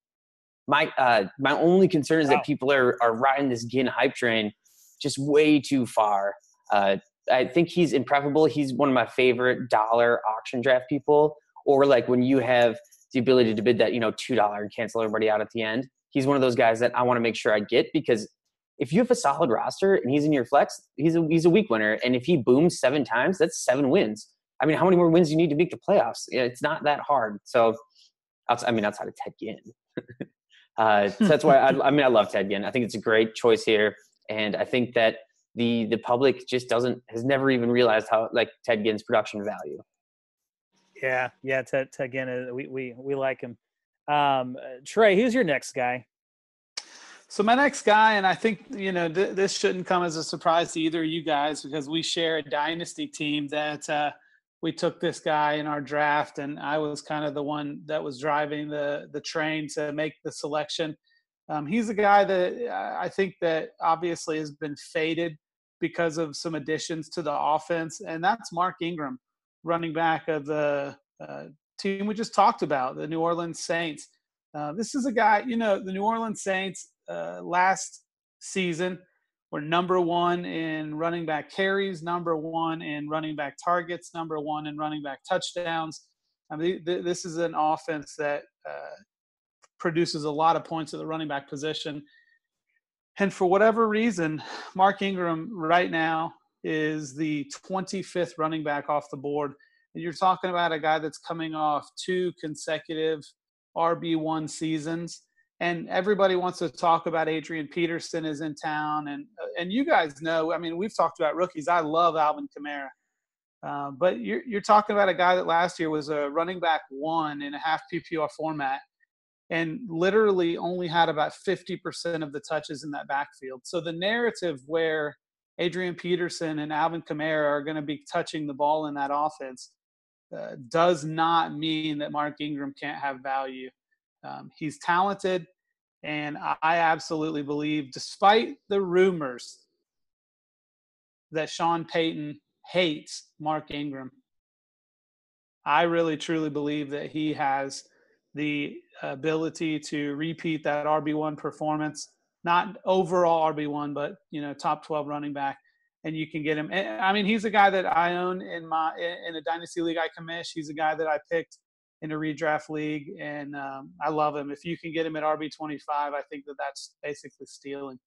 My uh, my only concern is wow. that people are are riding this Ginn hype train just way too far. Uh, I think he's impregnable. He's one of my favorite dollar auction draft people, or like when you have the ability to bid that you know two dollar and cancel everybody out at the end. He's one of those guys that I want to make sure I get because if you have a solid roster and he's in your flex, he's a he's a week winner. And if he booms seven times, that's seven wins. I mean, how many more wins do you need to make the playoffs? It's not that hard. So, I mean, outside of Ted Ginn, uh, so that's why I, I mean I love Ted Ginn. I think it's a great choice here, and I think that the the public just doesn't has never even realized how like Ted Ginn's production value. Yeah, yeah, Ted Ted Ginn, uh, we we we like him. Um, Trey, who's your next guy? So my next guy, and I think you know th- this shouldn't come as a surprise to either of you guys because we share a dynasty team that uh, we took this guy in our draft, and I was kind of the one that was driving the the train to make the selection. Um, he's a guy that I think that obviously has been faded because of some additions to the offense, and that's Mark Ingram, running back of the uh, team we just talked about, the New Orleans Saints. Uh, this is a guy, you know, the New Orleans Saints uh, last season were number one in running back carries, number one in running back targets, number one in running back touchdowns. I mean, th- this is an offense that uh, produces a lot of points at the running back position. And for whatever reason, Mark Ingram right now is the 25th running back off the board. And you're talking about a guy that's coming off two consecutive RB1 seasons and everybody wants to talk about Adrian Peterson is in town, and and you guys know. I mean, we've talked about rookies. I love Alvin Kamara, uh, but you're you're talking about a guy that last year was a running back one in a half PPR format, and literally only had about 50% of the touches in that backfield. So the narrative where Adrian Peterson and Alvin Kamara are going to be touching the ball in that offense uh, does not mean that Mark Ingram can't have value. Um, he's talented, and I absolutely believe, despite the rumors that Sean Payton hates Mark Ingram, I really truly believe that he has the ability to repeat that RB1 performance not overall RB1, but you know, top 12 running back. And you can get him. I mean, he's a guy that I own in my in a dynasty league I commish. He's a guy that I picked in a redraft league, and um, I love him. If you can get him at RB 25, I think that that's basically stealing.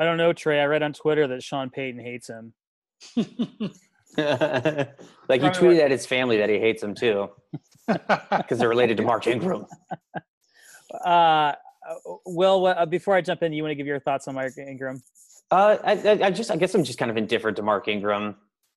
I don't know, Trey. I read on Twitter that Sean Payton hates him. like he tweeted at his family that he hates them too, because they're related to Mark Ingram. Uh, Will, uh, before I jump in, you want to give your thoughts on Mark Ingram? Uh, I, I, just, I guess I'm just kind of indifferent to Mark Ingram.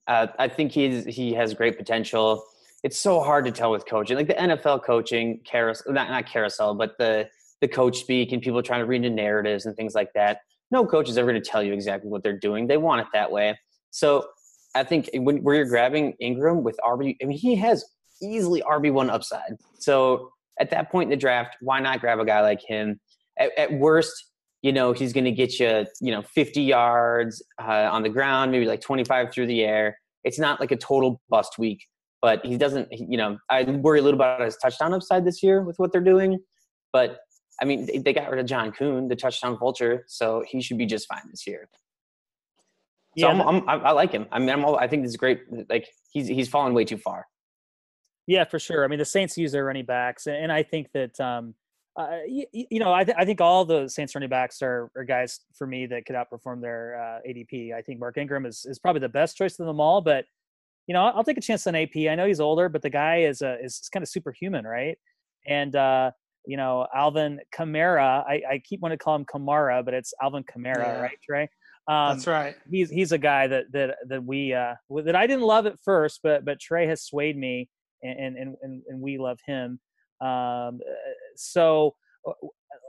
Uh, I think he's he has great potential. It's so hard to tell with coaching, like the NFL coaching carousel, not not carousel, but the the coach speak and people trying to read into narratives and things like that. No coach is ever going to tell you exactly what they're doing. They want it that way. So I think when where you're grabbing Ingram with RB, I mean he has easily RB one upside. So at that point in the draft, why not grab a guy like him? At, at worst, you know, he's going to get you, you know, 50 yards uh, on the ground, maybe like 25 through the air. It's not like a total bust week, but he doesn't, you know, I worry a little about his touchdown upside this year with what they're doing. But I mean, they, they got rid of John Kuhn, the touchdown vulture, so he should be just fine this year. So yeah, I'm, I'm, i like him. I mean, I'm all, I think this is great. Like he's he's fallen way too far. Yeah, for sure. I mean, the Saints use their running backs, and I think that um, uh, you, you, know, I, th- I think all the Saints running backs are, are guys for me that could outperform their uh, ADP. I think Mark Ingram is, is probably the best choice of them all, but you know, I'll take a chance on AP. I know he's older, but the guy is uh, is kind of superhuman, right? And uh, you know, Alvin Kamara. I, I keep wanting to call him Kamara, but it's Alvin Kamara, yeah. right, Trey? Um, That's right. He's he's a guy that that that we uh, that I didn't love at first, but but Trey has swayed me and and and, and we love him. Um, so uh,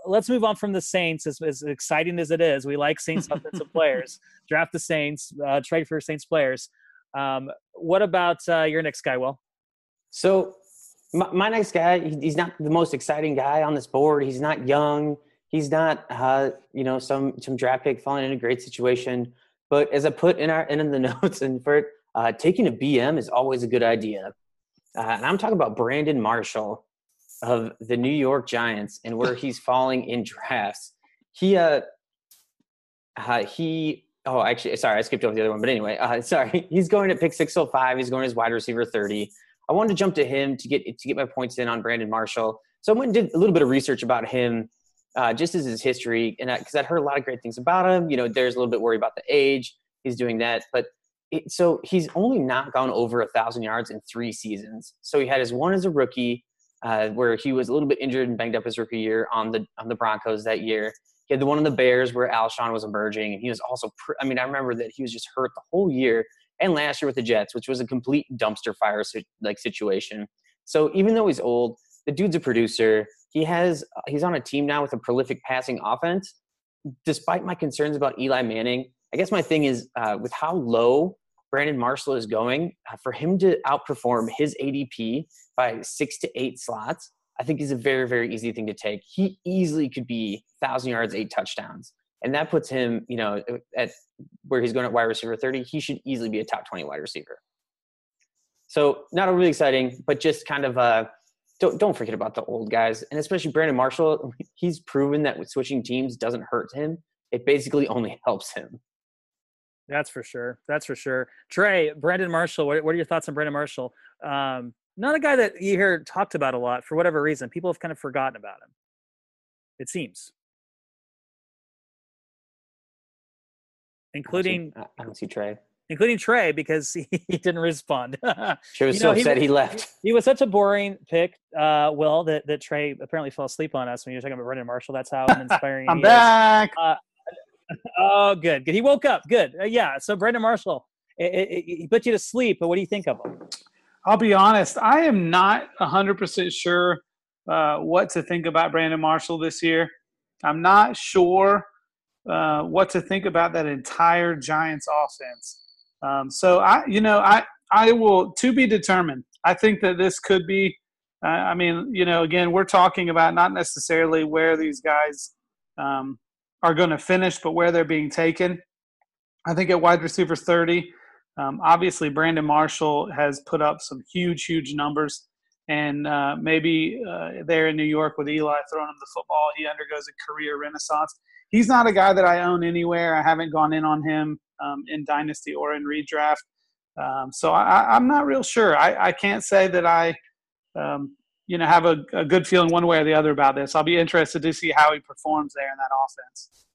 let's move on from the Saints. As, as exciting as it is, we like Saints offensive players. Draft the Saints, uh, trade for Saints players. Um, what about uh, your next guy, Will? So my, my, next guy, he's not the most exciting guy on this board. He's not young. He's not, uh, you know, some some draft pick falling in a great situation. But as I put in our in the notes and for uh, taking a BM is always a good idea. Uh, and I'm talking about Brandon Marshall of the New York Giants and where he's falling in drafts. He, uh, uh, he, oh, actually, sorry, I skipped over the other one, but anyway, uh, sorry, he's going to pick 605. He's going as wide receiver 30. I wanted to jump to him to get to get my points in on Brandon Marshall. So I went and did a little bit of research about him, uh, just as his history, and because I'd heard a lot of great things about him. You know, there's a little bit worried about the age. He's doing that, but it, so he's only not gone over a thousand yards in three seasons. So he had his one as a rookie, uh, where he was a little bit injured and banged up his rookie year on the on the Broncos that year. He had the one on the Bears where Alshon was emerging, and he was also. Pr- I mean, I remember that he was just hurt the whole year, and last year with the Jets, which was a complete dumpster fire like situation. So even though he's old, the dude's a producer. He has he's on a team now with a prolific passing offense. Despite my concerns about Eli Manning, I guess my thing is uh, with how low Brandon Marshall is going, uh, for him to outperform his ADP by six to eight slots, I think is a very, very easy thing to take. He easily could be thousand yards, eight touchdowns. And that puts him, you know, at where he's going at wide receiver 30, he should easily be a top 20 wide receiver. So not really exciting, but just kind of uh don't don't forget about the old guys. And especially Brandon Marshall, he's proven that switching teams doesn't hurt him. It basically only helps him. That's for sure. That's for sure. Trey, Brandon Marshall, what, what are your thoughts on Brandon Marshall? Um, not a guy that you hear talked about a lot for whatever reason. People have kind of forgotten about him. It seems. Including I don't see, I don't see Trey. Including Trey because he, he didn't respond. Trey was you know, so upset he, he, left. He was such a boring pick, uh, Will, that, that Trey apparently fell asleep on us when you were talking about Brandon Marshall. That's how inspiring I'm back. Uh, oh, good. Good. He woke up. Good. Uh, yeah. So Brandon Marshall, it, it, it, he put you to sleep. But what do you think of him? I'll be honest. I am not hundred percent sure uh, what to think about Brandon Marshall this year. I'm not sure uh, what to think about that entire Giants offense. Um, so I, you know, I I will to be determined. I think that this could be. Uh, I mean, you know, again, we're talking about not necessarily where these guys um, are going to finish, but where they're being taken. I think at wide receiver 30, um, obviously Brandon Marshall has put up some huge, huge numbers. And uh, maybe uh, there in New York with Eli throwing him the football, he undergoes a career renaissance. He's not a guy that I own anywhere. I haven't gone in on him um, in Dynasty or in redraft. Um, so I, am not real sure. I, I, can't say that I, um, you know, have a, a, good feeling one way or the other about this. I'll be interested to see how he performs there in that offense.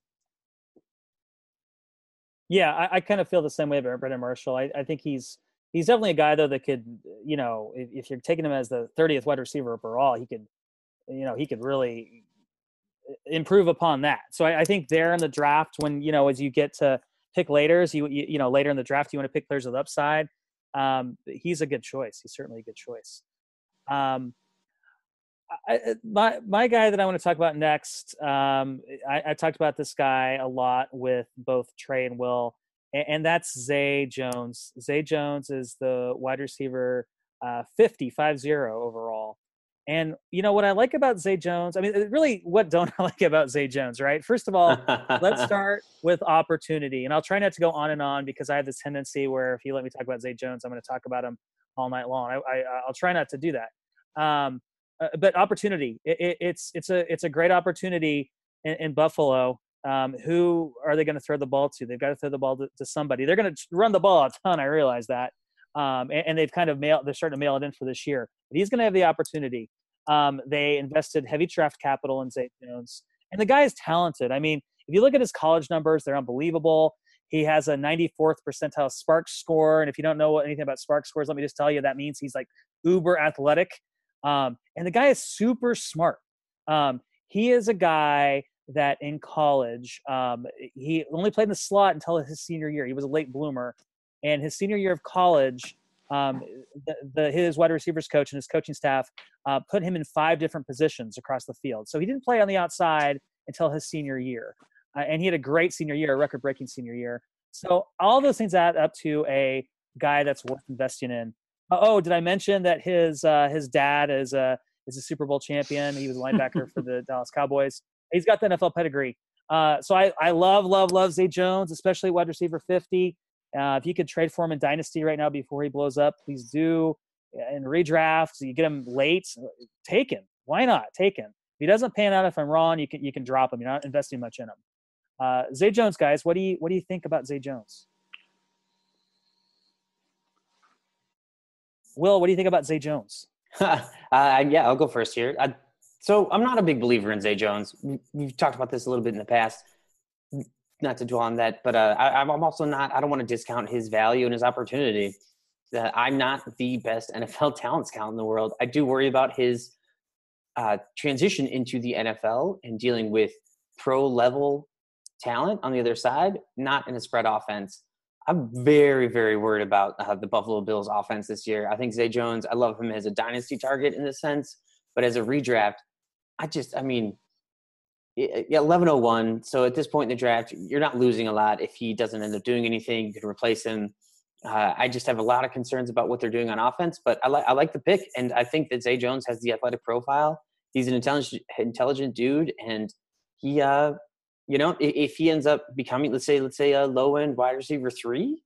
Yeah, I, I kind of feel the same way about Brandon Marshall. I, I, think he's he's definitely a guy though that could, you know, if, if you're taking him as the 30th wide receiver overall, he could, you know, he could really improve upon that. So I, I think there in the draft, when you know, as you get to pick later, you, you you know later in the draft, you want to pick players with upside. Um, he's a good choice. He's certainly a good choice. Um, I, my my guy that I want to talk about next, um, I, I, talked about this guy a lot with both Trey and Will, and, and that's Zay Jones. Zay Jones is the wide receiver, uh, 50, 50 overall. And you know what I like about Zay Jones? I mean, really, what don't I like about Zay Jones? Right. First of all, let's start with opportunity, and I'll try not to go on and on because I have this tendency where if you let me talk about Zay Jones, I'm going to talk about him all night long. I, I will try not to do that. Um, uh, but opportunity, it, it, it's it's a it's a great opportunity in, in Buffalo. Um, who are they going to throw the ball to? They've got to throw the ball to, to somebody. They're going to run the ball a ton. I realize that, um, and, and, they've kind of mailed. They're starting to mail it in for this year. But he's going to have the opportunity. Um, they invested heavy draft capital in Zay Jones, and the guy is talented. I mean, if you look at his college numbers, they're unbelievable. He has a 94th percentile SPARQ score, and if you don't know anything about SPARQ scores, let me just tell you that means he's like uber athletic. Um, and the guy is super smart. Um, he is a guy that in college, um, he only played in the slot until his senior year. He was a late bloomer. And his senior year of college, um, the, the, his wide receivers coach and his coaching staff uh, put him in five different positions across the field. So he didn't play on the outside until his senior year. Uh, and he had a great senior year, a record breaking senior year. So all those things add up to a guy that's worth investing in. Uh, oh, did I mention that his uh, his dad is a is a Super Bowl champion? He was a linebacker for the Dallas Cowboys. He's got the NFL pedigree. Uh, so I, I love love love Zay Jones, especially wide receiver fifty. Uh, if you could trade for him in Dynasty right now before he blows up, please do. In redrafts, you get him late, take him. Why not take him? If he doesn't pan out, if I'm wrong, you can you can drop him. You're not investing much in him. Uh, Zay Jones, guys, what do you what do you think about Zay Jones? Will, what do you think about Zay Jones? uh, yeah, I'll go first here. I, so I'm not a big believer in Zay Jones. We've talked about this a little bit in the past. Not to dwell on that, but uh, I, am also not. I don't want to discount his value and his opportunity. Uh, I'm not the best NFL talent scout in the world. I do worry about his uh, transition into the NFL and dealing with pro level talent on the other side, not in a spread offense. I'm very, very worried about uh, the Buffalo Bills offense this year. I think Zay Jones, I love him as a dynasty target in this sense, but as a redraft, I just, I mean, yeah, 1101. So at this point in the draft, you're not losing a lot. If he doesn't end up doing anything, you can replace him. Uh, I just have a lot of concerns about what they're doing on offense, but I like I like the pick, and I think that Zay Jones has the athletic profile. He's an intelligent intelligent dude, and he uh, you know, if he ends up becoming, let's say, let's say a low end wide receiver three,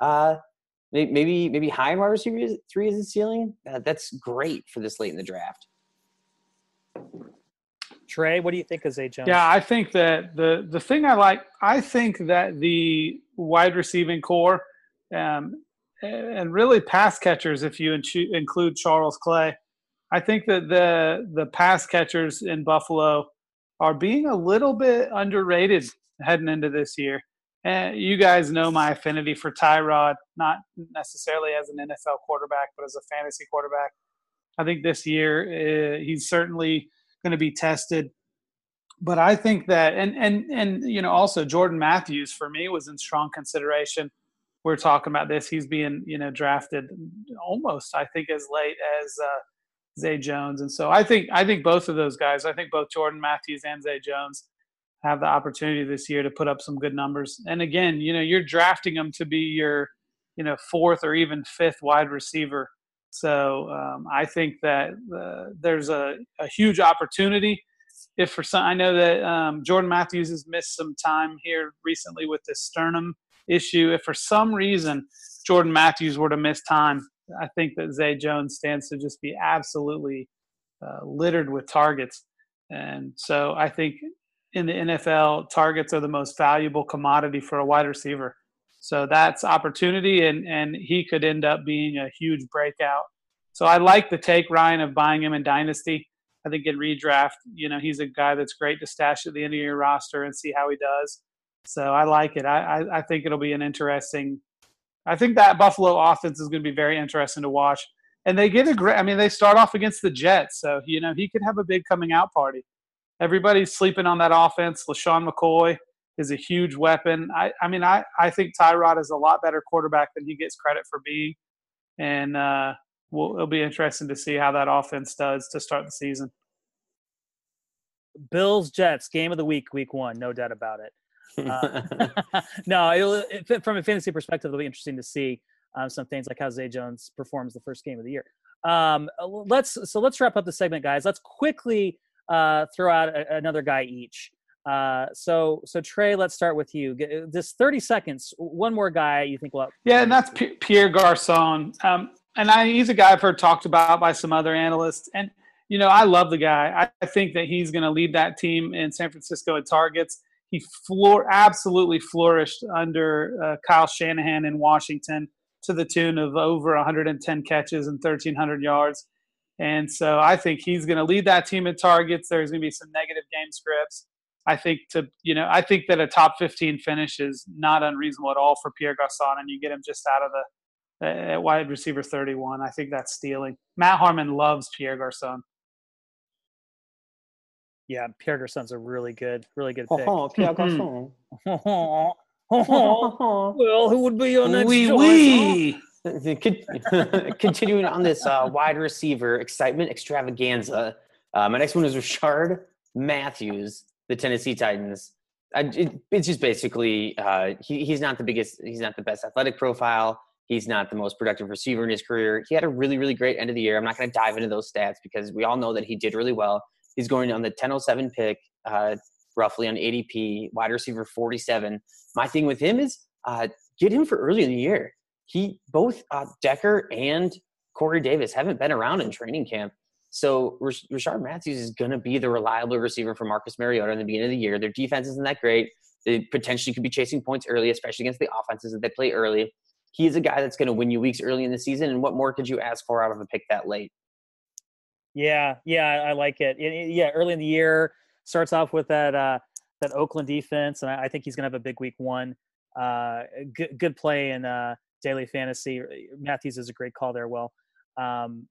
uh, maybe maybe high wide receiver three is the ceiling. Uh, that's great for this late in the draft. Trey, what do you think of Zay Jones? Yeah, I think that the the thing I like, I think that the wide receiving corps, um, and really pass catchers, if you include Charles Clay, I think that the the pass catchers in Buffalo are being a little bit underrated heading into this year. And you guys know my affinity for Tyrod, not necessarily as an NFL quarterback, but as a fantasy quarterback. I think this year uh, he's certainly going to be tested. But I think that, and and and you know, also Jordan Matthews for me was in strong consideration. We're talking about this; he's being you know drafted almost, I think, as late as uh, Zay Jones. And so I think I think both of those guys, I think both Jordan Matthews and Zay Jones have the opportunity this year to put up some good numbers. And again, you know, you're drafting them to be your, you know, fourth or even fifth wide receiver. So um, I think that uh, there's a, a huge opportunity. If for some, I know that um, Jordan Matthews has missed some time here recently with this sternum issue. If for some reason Jordan Matthews were to miss time, I think that Zay Jones stands to just be absolutely uh, littered with targets. And so I think in the NFL, targets are the most valuable commodity for a wide receiver. So that's opportunity, and and he could end up being a huge breakout. So I like the take Ryan of buying him in dynasty. I think in redraft, you know, he's a guy that's great to stash at the end of your roster and see how he does. So I like it. I I, I think it'll be an interesting. I think that Buffalo offense is going to be very interesting to watch. And they get a great. I mean, they start off against the Jets, so you know he could have a big coming out party everybody's sleeping on that offense. LeSean McCoy is a huge weapon. I, I mean, I, I think Tyrod is a lot better quarterback than he gets credit for being. And uh, we'll, it'll be interesting to see how that offense does to start the season. Bills Jets game of the week, week one, no doubt about it. Uh, no, it, from a fantasy perspective, it'll be interesting to see um, some things like how Zay Jones performs the first game of the year. Um, let's so let's wrap up the segment, guys. Let's quickly uh, throw out a, another guy each. Uh, so, so Trey, let's start with you. Just 30 seconds. One more guy you think will. Yeah, and that's P- Pierre Garcon. Um, and I, he's a guy I've heard talked about by some other analysts. And, you know, I love the guy. I, think that he's going to lead that team in San Francisco in targets. He floor, absolutely flourished under uh, Kyle Shanahan in Washington to the tune of over 110 catches and 1,300 yards. And so I think he's going to lead that team in targets. There's going to be some negative game scripts. I think to you know I think that a top 15 finish is not unreasonable at all for Pierre Garcon, and you get him just out of the uh, wide receiver 31. I think that's stealing. Matt Harmon loves Pierre Garcon. Yeah, Pierre Garcon's a really good, really good pick. Oh, Pierre Garcon. well, who would be your next oui, choice? Oui. Continuing on this uh, wide receiver excitement extravaganza, uh, my next one is Rishard Matthews, the Tennessee Titans. I, it, it's just basically uh, he, he's not the biggest, he's not the best athletic profile. He's not the most productive receiver in his career. He had a really, really great end of the year. I'm not going to dive into those stats because we all know that he did really well. He's going on the 1007 pick, uh, roughly on ADP, wide receiver 47. My thing with him is uh, get him for early in the year he both uh, Decker and Corey Davis haven't been around in training camp. So Rishard Matthews is going to be the reliable receiver for Marcus Mariota in the beginning of the year. Their defense isn't that great. They potentially could be chasing points early, especially against the offenses that they play early. He is a guy that's going to win you weeks early in the season. And what more could you ask for out of a pick that late? Yeah, yeah, I like it. Yeah, early in the year starts off with that uh, that Oakland defense, and I think he's going to have a big week one. Uh, good, good play in uh, daily fantasy. Matthews is a great call there. Well, um,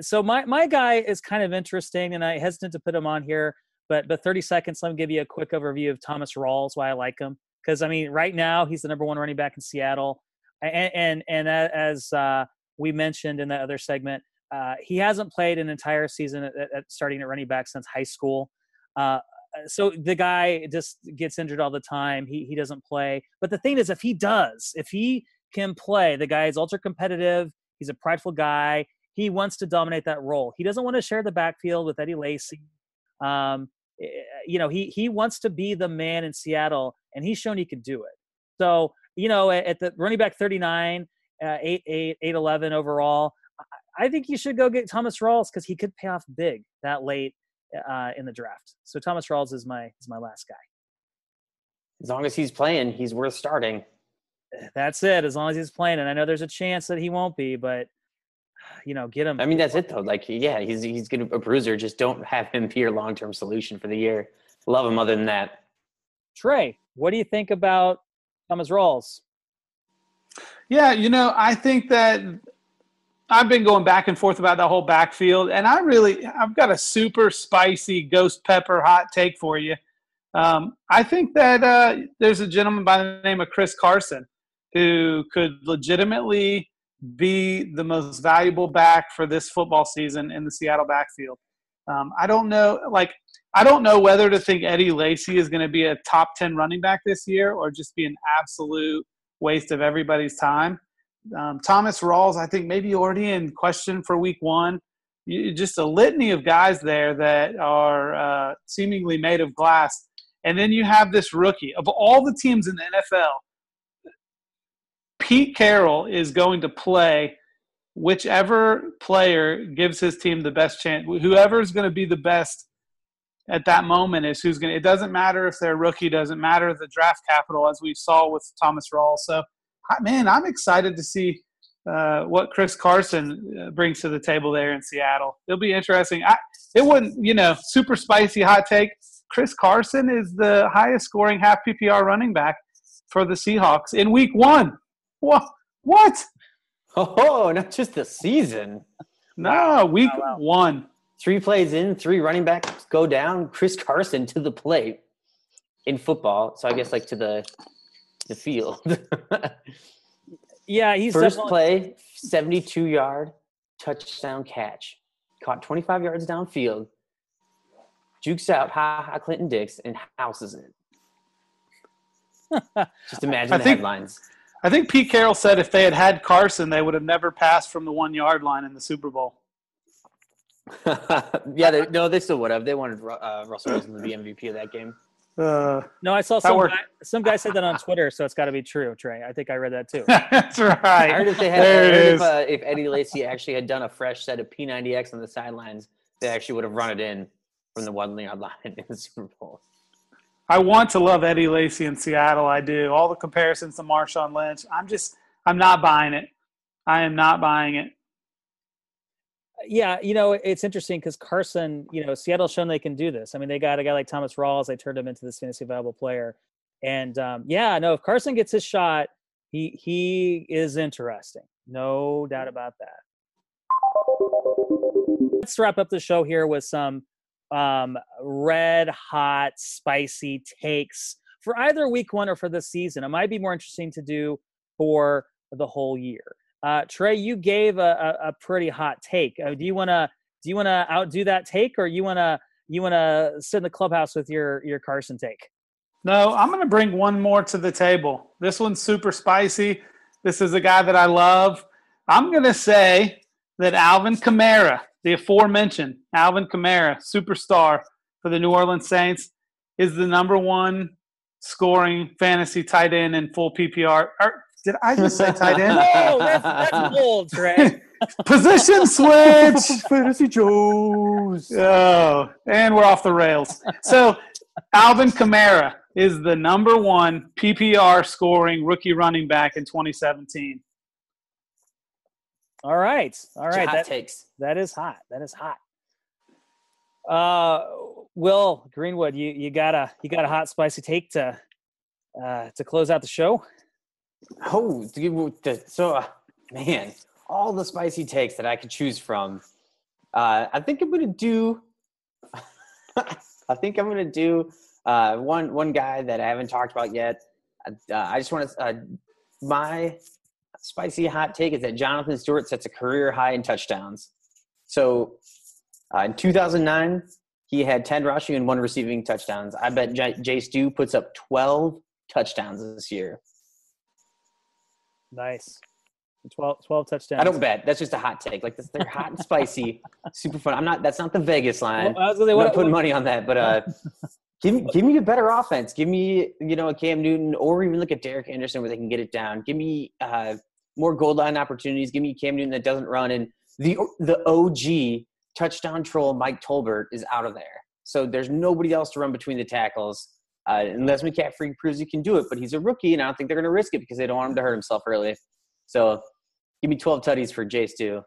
so my my guy is kind of interesting, and I hesitant to put him on here, but but 30 seconds. Let me give you a quick overview of Thomas Rawls. Why I like him because I mean right now he's the number one running back in Seattle, and and and as uh, we mentioned in that other segment, uh, he hasn't played an entire season at, at starting at running back since high school. Uh, so the guy just gets injured all the time. He he doesn't play. But the thing is, if he does, if he can play. The guy is ultra competitive. He's a prideful guy. He wants to dominate that role. He doesn't want to share the backfield with Eddie Lacy. Um, eh, you know, he he wants to be the man in Seattle, and he's shown he can do it. So, you know, at the running back 39, uh, 8, 8, 8, 11 overall, I think you should go get Thomas Rawls because he could pay off big that late uh, in the draft. So Thomas Rawls is my is my last guy. As long as he's playing, he's worth starting that's it. As long as he's playing, and I know there's a chance that he won't be, but you know, get him. I mean, that's it though. Like, yeah, he's he's gonna a bruiser. Just don't have him be your long term solution for the year. Love him. Other than that, Trey, what do you think about Thomas Rawls? Yeah, you know, I think that I've been going back and forth about the whole backfield, and I really I've got a super spicy ghost pepper hot take for you. Um, I think that uh, there's a gentleman by the name of Chris Carson who could legitimately be the most valuable back for this football season in the Seattle backfield. Um, I don't know, like, I don't know whether to think Eddie Lacy is going to be a top 10 running back this year or just be an absolute waste of everybody's time. Um, Thomas Rawls, I think maybe already in question for week one. You, just a litany of guys there that are uh, seemingly made of glass. And then you have this rookie. Of all the teams in the NFL, Pete Carroll is going to play whichever player gives his team the best chance. Whoever is going to be the best at that moment is who's going to. It doesn't matter if they're rookie. Doesn't matter the draft capital, as we saw with Thomas Rawls. So, man, I'm excited to see uh, what Chris Carson uh, brings to the table there in Seattle. It'll be interesting. I, it wouldn't, you know, super spicy hot take. Chris Carson is the highest scoring half PPR running back for the Seahawks in Week One. What? What? Oh, not just the season. No, wow. week wow, wow. one. Three plays in, three running backs go down. Chris Carson to the plate in football. So I guess like to the the field. yeah, he's first play, seventy-two yard touchdown catch. Caught twenty-five yards downfield. Jukes out, ha ha, Clinton Dix, and houses it. Just imagine I the think, headlines. I think Pete Carroll said if they had had Carson, they would have never passed from the one yard line in the Super Bowl. yeah, they, no, they still would have. They wanted uh, Russell Wilson to be MVP of that game. Uh, no, I saw some guy, some guy said that on Twitter, so it's got to be true, Trey. I think I read that too. That's right. I heard if they had, if, uh, if Eddie Lacy actually had done a fresh set of P90X on the sidelines, they actually would have run it in from the one yard line in the Super Bowl. I want to love Eddie Lacy in Seattle. I do. All the comparisons to Marshawn Lynch. I'm just, I'm not buying it. I am not buying it. Yeah, you know, it's interesting because Carson, you know, Seattle's shown they can do this. I mean, they got a guy like Thomas Rawls. They turned him into this fantasy viable player. And um, yeah, no, if Carson gets his shot, he he is interesting. No doubt about that. Let's wrap up the show here with some um, red hot, spicy takes for either week one or for the season. It might be more interesting to do for the whole year. Uh, Trey, you gave a, a, a pretty hot take. Uh, do you want to do you want to outdo that take, or you want to you want to sit in the clubhouse with your your Carson take? No, I'm going to bring one more to the table. This one's super spicy. This is a guy that I love. I'm going to say that Alvin Kamara the aforementioned Alvin Kamara, superstar for the New Orleans Saints, is the number one scoring fantasy tight end in full PPR. Or, er, did I just say tight end? no, that's, that's bold, Trey. Position switch. fantasy Joes. Oh, and we're off the rails. So, Alvin Kamara is the number one PPR scoring rookie running back in 2017. All right. All right. That takes. That is hot. That is hot. Uh, Will Greenwood, you you got a you got a hot spicy take to uh to close out the show. Oh, so uh, man, all the spicy takes that I could choose from. Uh, I think I'm gonna do. I think I'm gonna do uh, one one guy that I haven't talked about yet. Uh, I just want to uh, my spicy hot take is that Jonathan Stewart sets a career high in touchdowns. So uh, in 2009, he had 10 rushing and one receiving touchdowns. I bet J- Jay Stu puts up 12 touchdowns this year. Nice. 12, 12 touchdowns. I don't bet. That's just a hot take. Like this, they're hot and spicy, super fun. I'm not. That's not the Vegas line. Well, I was gonna say, I'm not putting what, money on that, but uh, give me give me a better offense. Give me you know a Cam Newton, or even look at Derek Anderson where they can get it down. Give me uh, more goal line opportunities. Give me Cam Newton that doesn't run. And the the OG touchdown troll Mike Tolbert is out of there. So there's nobody else to run between the tackles. Uh, unless McCaffrey proves he can do it, but he's a rookie, and I don't think they're going to risk it because they don't want him to hurt himself early. So, give me 12 tutties for Jace too.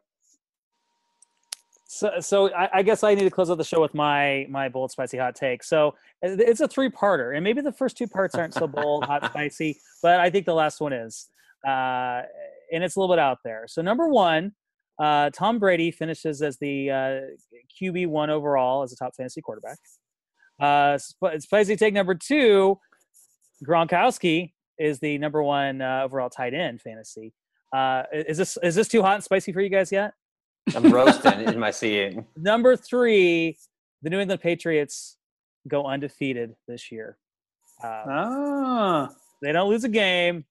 So, so I, I, guess I need to close out the show with my my bold, spicy hot take. So it's a three parter, and maybe the first two parts aren't so bold, hot, spicy, but I think the last one is. Uh, and it's a little bit out there. So number one, uh, Tom Brady finishes as the uh, QB one overall as a top fantasy quarterback. Uh, spicy take number two, Gronkowski is the number one uh, overall tight end fantasy. Uh, is this is this too hot and spicy for you guys yet? I'm roasting in my seat. Number three, the New England Patriots go undefeated this year. Uh, Ah, they don't lose a game.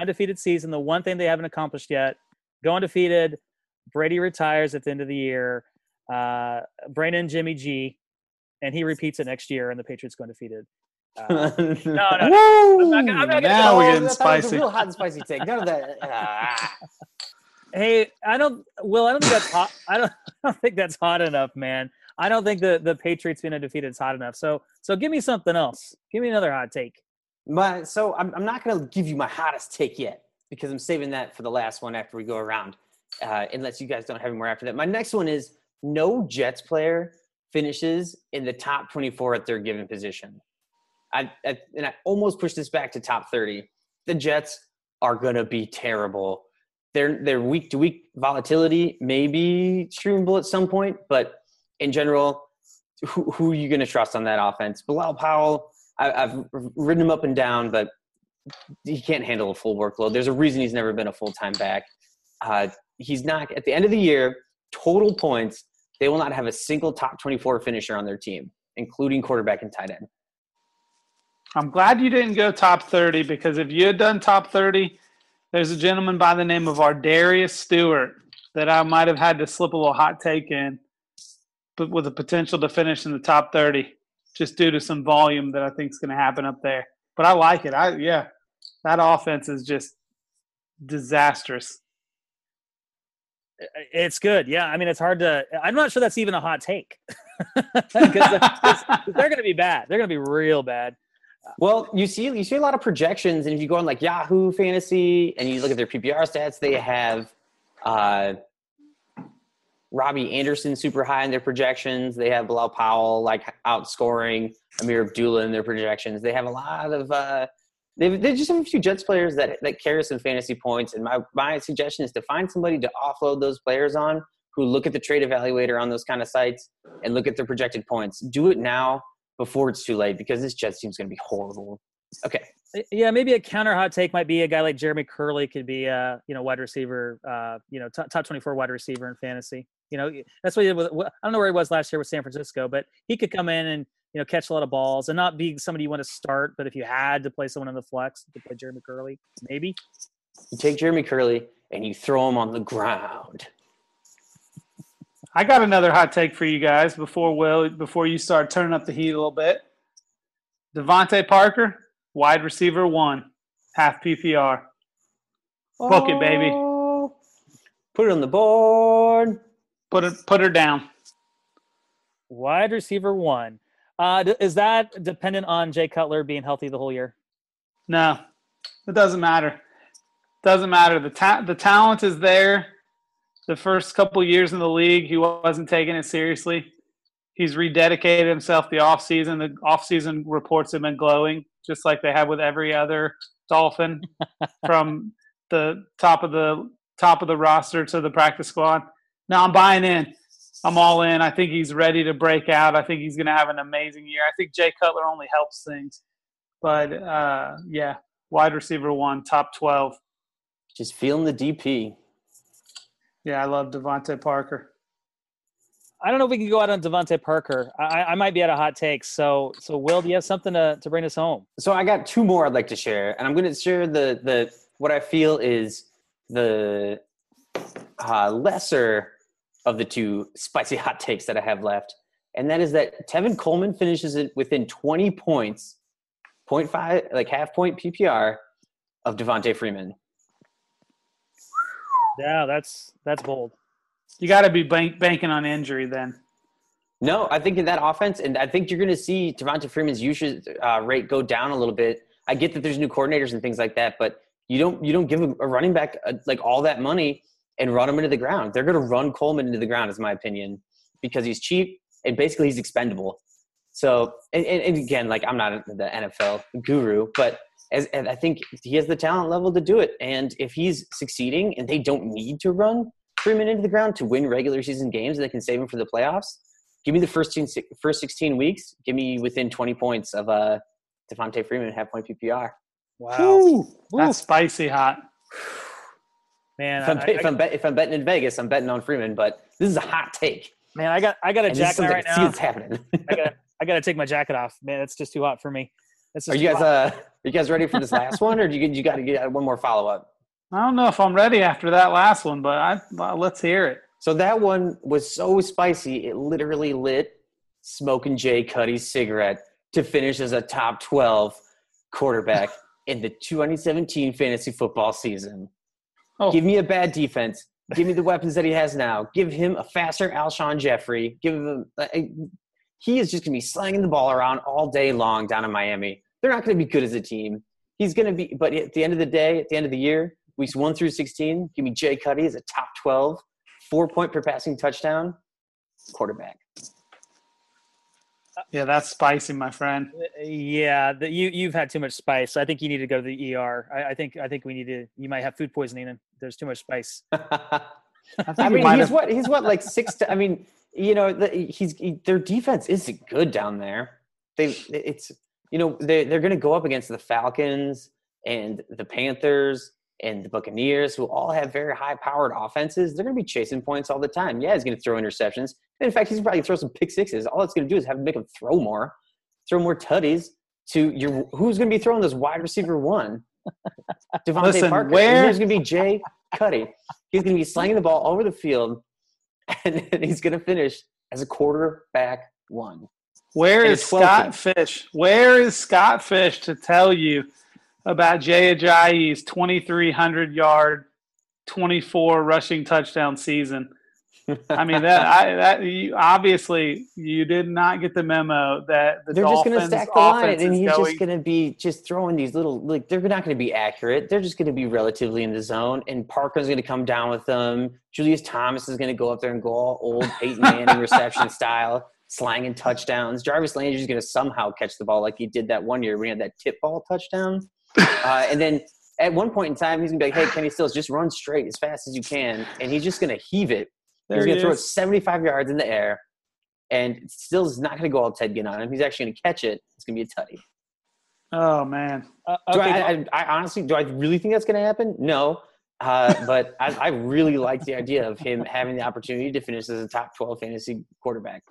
Undefeated season. The one thing they haven't accomplished yet. Go undefeated. Brady retires at the end of the year. Uh, Brandon Jimmy G, and he repeats it next year, and the Patriots go undefeated. Uh, no, no, no. I'm not gonna- I'm not now we're getting that- that was a spicy. real hot and spicy take. None of that. Ah. hey, I don't. Will, I don't think that's hot. I don't. I don't think that's hot enough, man. I don't think the the Patriots being undefeated is hot enough. So so give me something else. Give me another hot take. My, so I'm, I'm not going to give you my hottest take yet because I'm saving that for the last one after we go around, uh, unless you guys don't have any more after that. My next one is no Jets player finishes in the top 24 at their given position. I, I and I almost pushed this back to top 30. The Jets are going to be terrible. Their their week to week volatility may be streamable at some point, but in general, who, who are you going to trust on that offense? Bilal Powell, I, I've ridden him up and down, but he can't handle a full workload. There's a reason he's never been a full time back. Uh, he's not at the end of the year. Total points, they will not have a single top 24 finisher on their team, including quarterback and tight end. I'm glad you didn't go top 30 because if you had done top 30, there's a gentleman by the name of Ardarius Stewart that I might have had to slip a little hot take in, but with the potential to finish in the top 30 just due to some volume that I think is going to happen up there. But I like it. I yeah, that offense is just disastrous. It's good. Yeah. I mean, it's hard to. I'm not sure that's even a hot take because they're going to be bad. They're going to be real bad. Well, you see, you see a lot of projections, and if you go on like Yahoo Fantasy and you look at their PPR stats, they have uh, Robbie Anderson super high in their projections. They have Bilal Powell like outscoring Ameer Abdullah in their projections. They have a lot of uh, they they just have a few Jets players that that carry some fantasy points. And my my suggestion is to find somebody to offload those players on who look at the trade evaluator on those kind of sites and look at their projected points. Do it now before it's too late because this Jets team's going to be horrible. Okay. Yeah, maybe a counter hot take might be a guy like Jeremy Kerley could be a you know wide receiver, uh, you know top, top twenty four wide receiver in fantasy. You know that's what he did. With, I don't know where he was last year with San Francisco, but he could come in and you know catch a lot of balls and not be somebody you want to start. But if you had to play someone in the flex, you could play Jeremy Kerley, maybe. You take Jeremy Kerley and you throw him on the ground. I got another hot take for you guys before Will before you start turning up the heat a little bit. DeVante Parker, wide receiver one, half PPR. Book it, baby. Oh, Put it on the board. Put it put her down. Wide receiver one. Uh, d- is that dependent on Jay Cutler being healthy the whole year? No, it doesn't matter. Doesn't matter. The ta- the talent is there. The first couple years in the league, he wasn't taking it seriously. He's rededicated himself the offseason. The offseason reports have been glowing, just like they have with every other Dolphin, from the top of the top of the roster to the practice squad. Now I'm buying in. I'm all in. I think he's ready to break out. I think he's going to have an amazing year. I think Jay Cutler only helps things. But uh, yeah, wide receiver one, top 12. Just feeling the DP. Yeah, I love DeVante Parker. I don't know if we can go out on DeVante Parker. I, I might be at a hot take. So, so Will, do you have something to, to bring us home? So I got two more I'd like to share, and I'm going to share the the what I feel is the uh, lesser of the two spicy hot takes that I have left, and that is that Tevin Coleman finishes it within 20 points, 0.5 like half point PPR of Devonta Freeman. Yeah, that's that's bold. You got to be bank, banking on injury then. No, I think in that offense, and I think you're going to see Devonta Freeman's usage uh, rate go down a little bit. I get that there's new coordinators and things like that, but you don't you don't give a, a running back uh like all that money and run him into the ground. They're going to run Coleman into the ground, is my opinion, because he's cheap and basically he's expendable. So, and, and, and again, like I'm not the NFL guru, but as, and I think he has the talent level to do it. And if he's succeeding, and they don't need to run Freeman into the ground to win regular season games, and they can save him for the playoffs give me the first 16, first 16 weeks. Give me within 20 points of uh, Devonta Freeman half point PPR. Wow. That's spicy hot. Man, If I'm, I, if, I- I'm bet, if I'm betting in Vegas, I'm betting on Freeman. But this is a hot take. man, I got I got a And jacket on right I see now. it's happening. I got I got to take my jacket off. Man, it's just too hot for me. Are you guys hot. uh are you guys ready for this last one, or do you you got to get one more follow up? I don't know if I'm ready after that last one, but I, well, let's hear it. So that one was so spicy, it literally lit smoking Jay Cuddy's cigarette to finish as a top 12 quarterback in the 2017 fantasy football season. Oh. Give me a bad defense. Give me the weapons that he has now. Give him a faster Alshon Jeffery. Give him. uh, he is just going to be slanging the ball around all day long down in Miami. They're not going to be good as a team. He's going to be, but at the end of the day, at the end of the year, weeks one through 16, give me Jay Cuddy as a top 12, four point per passing touchdown quarterback. Yeah, that's spicy, my friend. Yeah, the, you you've had too much spice. I think you need to go to the ER. I, I think I think we need to. You might have food poisoning and there's too much spice. I think I you mean, he's have. what he's what like six. To, I mean, you know, the, he's he, their defense isn't good down there. They it's you know they they're going to go up against the Falcons and the Panthers and the Buccaneers, who all have very high powered offenses. They're going to be chasing points all the time. Yeah, he's going to throw interceptions. In fact, he's probably going to throw some pick sixes. All it's going to do is have make him throw more, throw more tutties. To your who's going to be throwing this wide receiver one? DeVante Listen, Parker. where- Here's going to be Jay Cuddy. He's going to be slinging the ball over the field, and he's going to finish as a quarterback one. Where and is Scott. Fish? Where is Scott Fish to tell you about Jay Ajayi's 2,300 yard, 24 rushing touchdown season? I mean that I that you, obviously you did not get the memo that the they're just going to stack the line, and he's going. just going to be just throwing these little like they're not going to be accurate. They're just going to be relatively in the zone, and Parker's going to come down with them. Julius Thomas is going to go up there and go all old Peyton Manning reception style, slanging touchdowns. Jarvis Landry is going to somehow catch the ball like he did that one year when he had that tip ball touchdown. Uh, and then at one point in time, he's going to be like, "Hey, Kenny Stills, just run straight as fast as you can," and he's just going to heave it. There he's going to throw it 75 yards in the air, and still is not going to go all Ted Ginn on him. He's actually going to catch it. It's going to be a tutty. oh man, Uh, Do I, I, I honestly, do I really think that's going to happen? No. Uh, but I, I really like the idea of him having the opportunity to finish as a top 12 fantasy quarterback.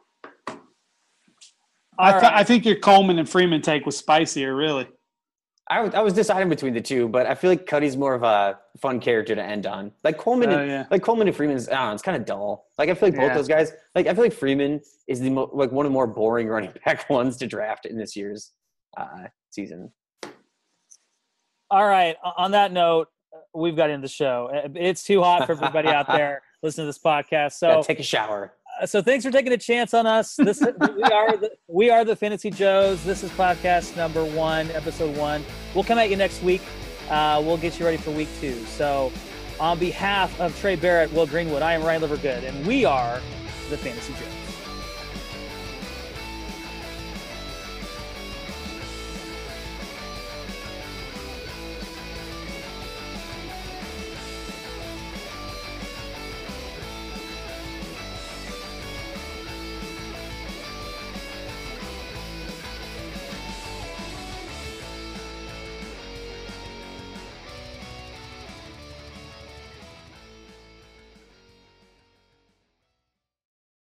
I, all th- I think your Coleman and Freeman take was spicier. Really, I was, I was deciding between the two, but I feel like Cuddy's more of a fun character to end on. Like Coleman, Oh, and, yeah. like Coleman and Freeman's, I don't know, it's kind of dull. Like I feel like both Yeah. those guys, like I feel like Freeman is the mo- like one of the more boring running back ones to draft in this year's uh, season. All right. On that note, we've got into the show. It's too hot for everybody out there listening to this podcast. So, take a shower. So thanks for taking a chance on us. This we are the, we are the Fantasy Joes. This is podcast number one, episode one. We'll come at you next week. Uh, we'll get you ready for week two. So, on behalf of Trey Barrett, Will Greenwood, I am Ryan Livergood, and we are the Fantasy Joes.